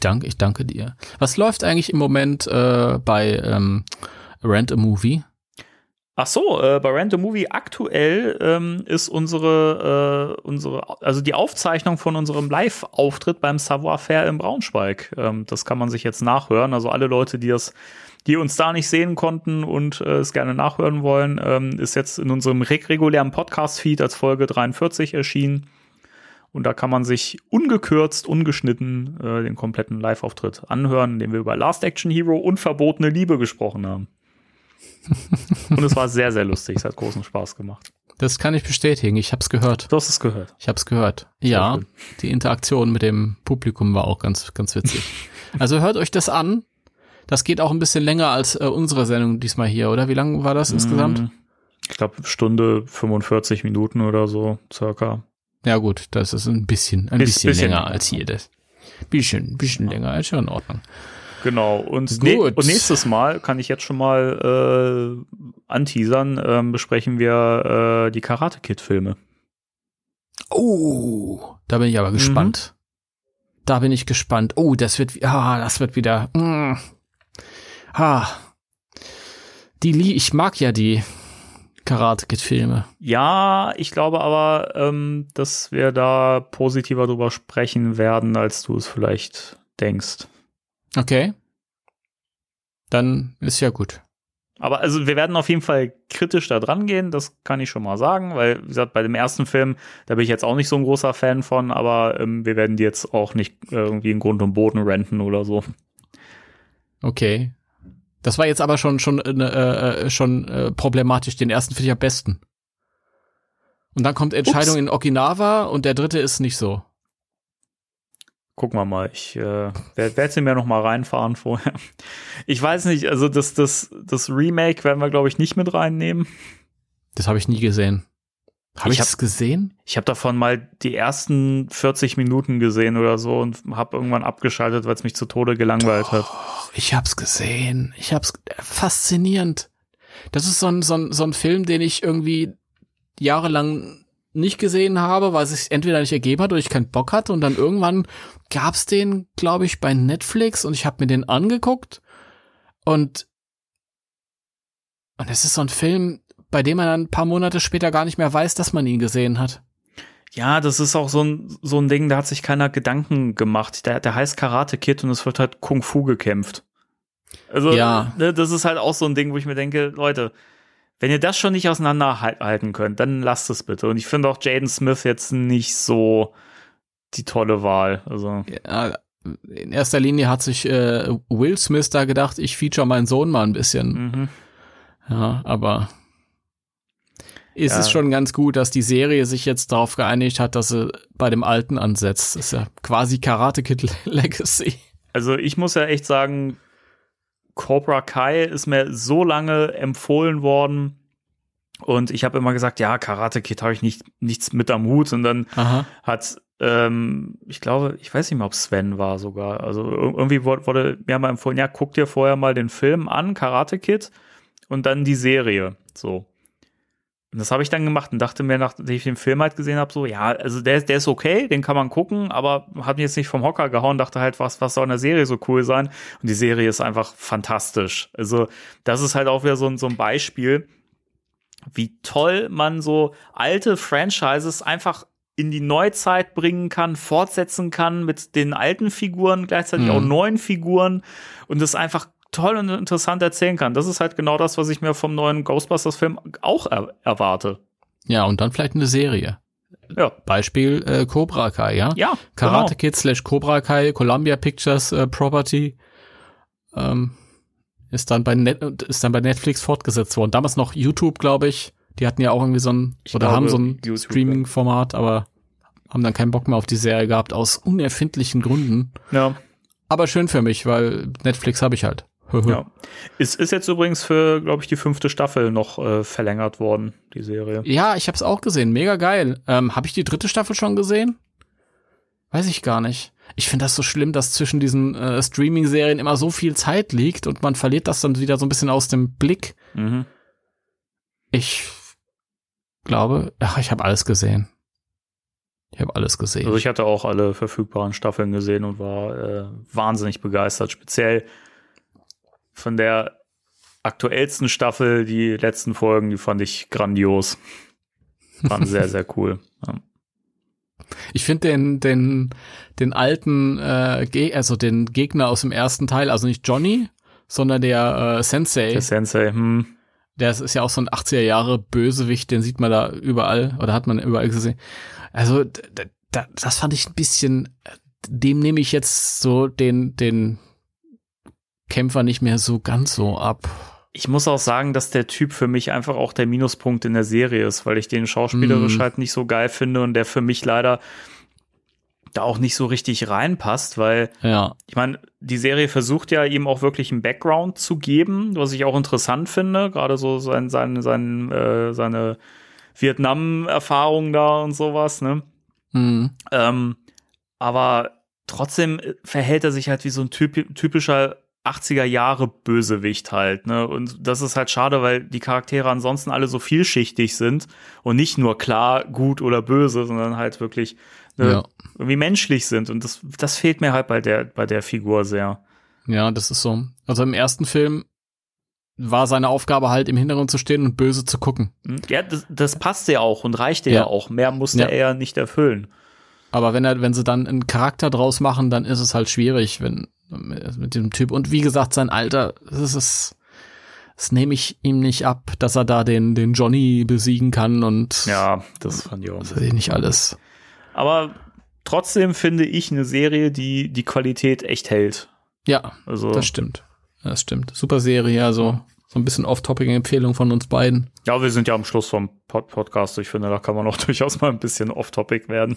danke, ich danke dir. Was läuft eigentlich im Moment äh, bei ähm, Rent a Movie? Ach so, äh, bei Random Movie aktuell ähm, ist unsere, äh, unsere, also die Aufzeichnung von unserem Live-Auftritt beim Savoir Faire in Braunschweig. Ähm, das kann man sich jetzt nachhören. Also alle Leute, die das, die uns da nicht sehen konnten und äh, es gerne nachhören wollen, ähm, ist jetzt in unserem reg regulären Podcast-Feed als Folge 43 erschienen. Und da kann man sich ungekürzt, ungeschnitten äh, den kompletten Live-Auftritt anhören, in dem wir über Last Action Hero und verbotene Liebe gesprochen haben. Und es war sehr, sehr lustig. Es hat großen Spaß gemacht. Das kann ich bestätigen. Ich habe es gehört. Du hast es gehört. Ich habe es gehört. Ja, cool. die Interaktion mit dem Publikum war auch ganz, ganz witzig. <laughs> also hört euch das an. Das geht auch ein bisschen länger als äh, unsere Sendung diesmal hier, oder? Wie lang war das insgesamt? Mm, Ich glaube, Stunde 45 Minuten oder so, circa. Ja gut, das ist ein bisschen, ein Biss- bisschen, bisschen länger als hier. Das. Bisschen, bisschen länger, ist ja in Ordnung. Genau. Und, ne und nächstes Mal kann ich jetzt schon mal äh, anteasern, ähm, besprechen wir äh, die Karate Kid Filme. Oh, da bin ich aber gespannt. Da bin ich gespannt. Oh, das wird, ah, das wird wieder. Mm, ah, die, Lie- ich mag ja die Karate Kid Filme. Ja, ich glaube aber, ähm, dass wir da positiver drüber sprechen werden, als du es vielleicht denkst. Okay. Dann ist ja gut. Aber also wir werden auf jeden Fall kritisch da dran gehen, das kann ich schon mal sagen, weil, wie gesagt, bei dem ersten Film, da bin ich jetzt auch nicht so ein großer Fan von, aber ähm, wir werden die jetzt auch nicht irgendwie in Grund und Boden renten oder so. Okay. Das war jetzt aber schon schon äh, äh, schon äh, problematisch. Den ersten finde ich am besten. Und dann kommt Entscheidung Ups. in Okinawa und der dritte ist nicht so. Gucken wir mal. Ich äh, werde werd mir noch mal reinfahren vorher. Ich weiß nicht, also das, das, das Remake werden wir, glaube ich, nicht mit reinnehmen. Das habe ich nie gesehen. Habe Ich hab- das gesehen? Ich habe davon mal die ersten 40 Minuten gesehen oder so und habe irgendwann abgeschaltet, weil es mich zu Tode gelangweilt hat. Oh, ich hab's gesehen. Ich hab's faszinierend. Das ist so ein, so ein, so ein Film, den ich irgendwie jahrelang nicht gesehen habe, weil es sich entweder nicht ergeben hat oder ich keinen Bock hatte und dann irgendwann gab's den, glaube ich, bei Netflix und ich habe mir den angeguckt und und es ist so ein Film, bei dem man dann ein paar Monate später gar nicht mehr weiß, dass man ihn gesehen hat. Ja, das ist auch so ein, so ein Ding, da hat sich keiner Gedanken gemacht. Der, der heißt Karate Kid und es wird halt Kung Fu gekämpft. Also, Ja. ne, das ist halt auch so ein Ding, wo ich mir denke, Leute, wenn ihr das schon nicht auseinanderhalten könnt, dann lasst es bitte. Und ich finde auch Jaden Smith jetzt nicht so die tolle Wahl. Also, Ja, in erster Linie hat sich äh, Will Smith da gedacht, ich feature meinen Sohn mal ein bisschen. mhm. Ja, aber es Ja. ist schon ganz gut, dass die Serie sich jetzt darauf geeinigt hat, dass sie bei dem Alten ansetzt. Das ist ja quasi Karate Kid <laughs> Legacy. Also ich muss ja echt sagen, Cobra Kai ist mir so lange empfohlen worden und ich habe immer gesagt, ja, Karate Kid habe ich nicht, nichts mit am Hut und dann Aha. hat, ähm, ich glaube, ich weiß nicht mehr, ob Sven war sogar, also ir- irgendwie wurde, wurde mir mal empfohlen, ja, guck dir vorher mal den Film an, Karate Kid und dann die Serie, so. Und das habe ich dann gemacht und dachte mir, nachdem ich den Film halt gesehen habe, so, ja, also der, der ist okay, den kann man gucken, aber hat mich jetzt nicht vom Hocker gehauen, dachte halt, was, was soll in der Serie so cool sein? Und die Serie ist einfach fantastisch. Also, das ist halt auch wieder so, ein- so ein Beispiel, wie toll man so alte Franchises einfach in die Neuzeit bringen kann, fortsetzen kann mit den alten Figuren, gleichzeitig Mhm. auch neuen Figuren und das einfach toll und interessant erzählen kann. Das ist halt genau das, was ich mir vom neuen Ghostbusters-Film auch er erwarte. Ja, und dann vielleicht eine Serie. Ja, Beispiel äh, Cobra Kai, ja? ja, Karate genau. Kid slash Cobra Kai, Columbia Pictures äh, Property. Ähm, ist dann bei Net ist dann bei Netflix fortgesetzt worden. Damals noch YouTube, glaube ich. Die hatten ja auch irgendwie so ein Ich oder glaube, haben so ein Streaming-Format, aber haben dann keinen Bock mehr auf die Serie gehabt aus unerfindlichen Gründen. Ja, Aber schön für mich, weil Netflix habe ich halt. <laughs> ja. Es ist jetzt übrigens für, glaube ich, die fünfte Staffel noch äh, verlängert worden, die Serie. Ja, ich habe es auch gesehen. Mega geil. Ähm, habe ich die dritte Staffel schon gesehen? Weiß ich gar nicht. Ich finde das so schlimm, dass zwischen diesen äh, Streaming-Serien immer so viel Zeit liegt und man verliert das dann wieder so ein bisschen aus dem Blick. Mhm. Ich glaube, ach, ich habe alles gesehen. Ich habe alles gesehen. Also ich hatte auch alle verfügbaren Staffeln gesehen und war äh, wahnsinnig begeistert. Speziell von der aktuellsten Staffel, die letzten Folgen, die fand ich grandios. Waren <laughs> sehr, sehr cool. Ja. Ich finde den, den, den alten, äh, also den Gegner aus dem ersten Teil, also nicht Johnny, sondern der äh, Sensei. Der Sensei, hm. Der ist ja auch so ein 80er Jahre Bösewicht, den sieht man da überall oder hat man überall gesehen. Also das fand ich ein bisschen, dem nehme ich jetzt so den, den Kämpfer nicht mehr so ganz so ab. Ich muss auch sagen, dass der Typ für mich einfach auch der Minuspunkt in der Serie ist, weil ich den schauspielerisch mm. halt nicht so geil finde und der für mich leider da auch nicht so richtig reinpasst, weil ja. ich meine, die Serie versucht ja ihm auch wirklich einen Background zu geben, was ich auch interessant finde, gerade so sein, sein, sein, äh, seine Vietnam-Erfahrung da und sowas, ne? Mhm. Ähm, aber trotzdem verhält er sich halt wie so ein typ, typischer 80er Jahre Bösewicht halt, ne? Und das ist halt schade, weil die Charaktere ansonsten alle so vielschichtig sind und nicht nur klar gut oder böse, sondern halt wirklich ne, ja. irgendwie menschlich sind. Und das, das fehlt mir halt bei der, bei der Figur sehr. Ja, das ist so. Also im ersten Film war seine Aufgabe halt im Hintergrund zu stehen und böse zu gucken. Hm? Ja, das, das passte ja auch und reichte ja, ja auch. Mehr musste ja. er ja nicht erfüllen. Aber wenn er, wenn sie dann einen Charakter draus machen, dann ist es halt schwierig, wenn mit dem Typ. Und wie gesagt, sein Alter, das ist, das nehme ich ihm nicht ab, dass er da den, den Johnny besiegen kann und ja, das fand ich auch. Das ist nicht alles. Aber trotzdem finde ich eine Serie, die die Qualität echt hält. Ja, also das stimmt. Das stimmt. Super Serie, also so ein bisschen off-topic-Empfehlung von uns beiden. Ja, wir sind ja am Schluss vom Pod Podcast. Ich finde, da kann man auch <laughs> durchaus mal ein bisschen off-topic werden.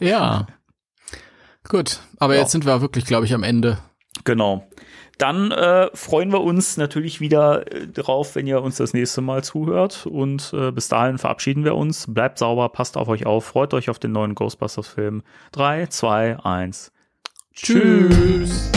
Ja. Gut, aber ja. jetzt sind wir wirklich, glaube ich, am Ende. Genau. Dann äh, freuen wir uns natürlich wieder äh, drauf, wenn ihr uns das nächste Mal zuhört. Und äh, bis dahin verabschieden wir uns. Bleibt sauber, passt auf euch auf, freut euch auf den neuen Ghostbusters-Film. 3, 2, 1. Tschüss.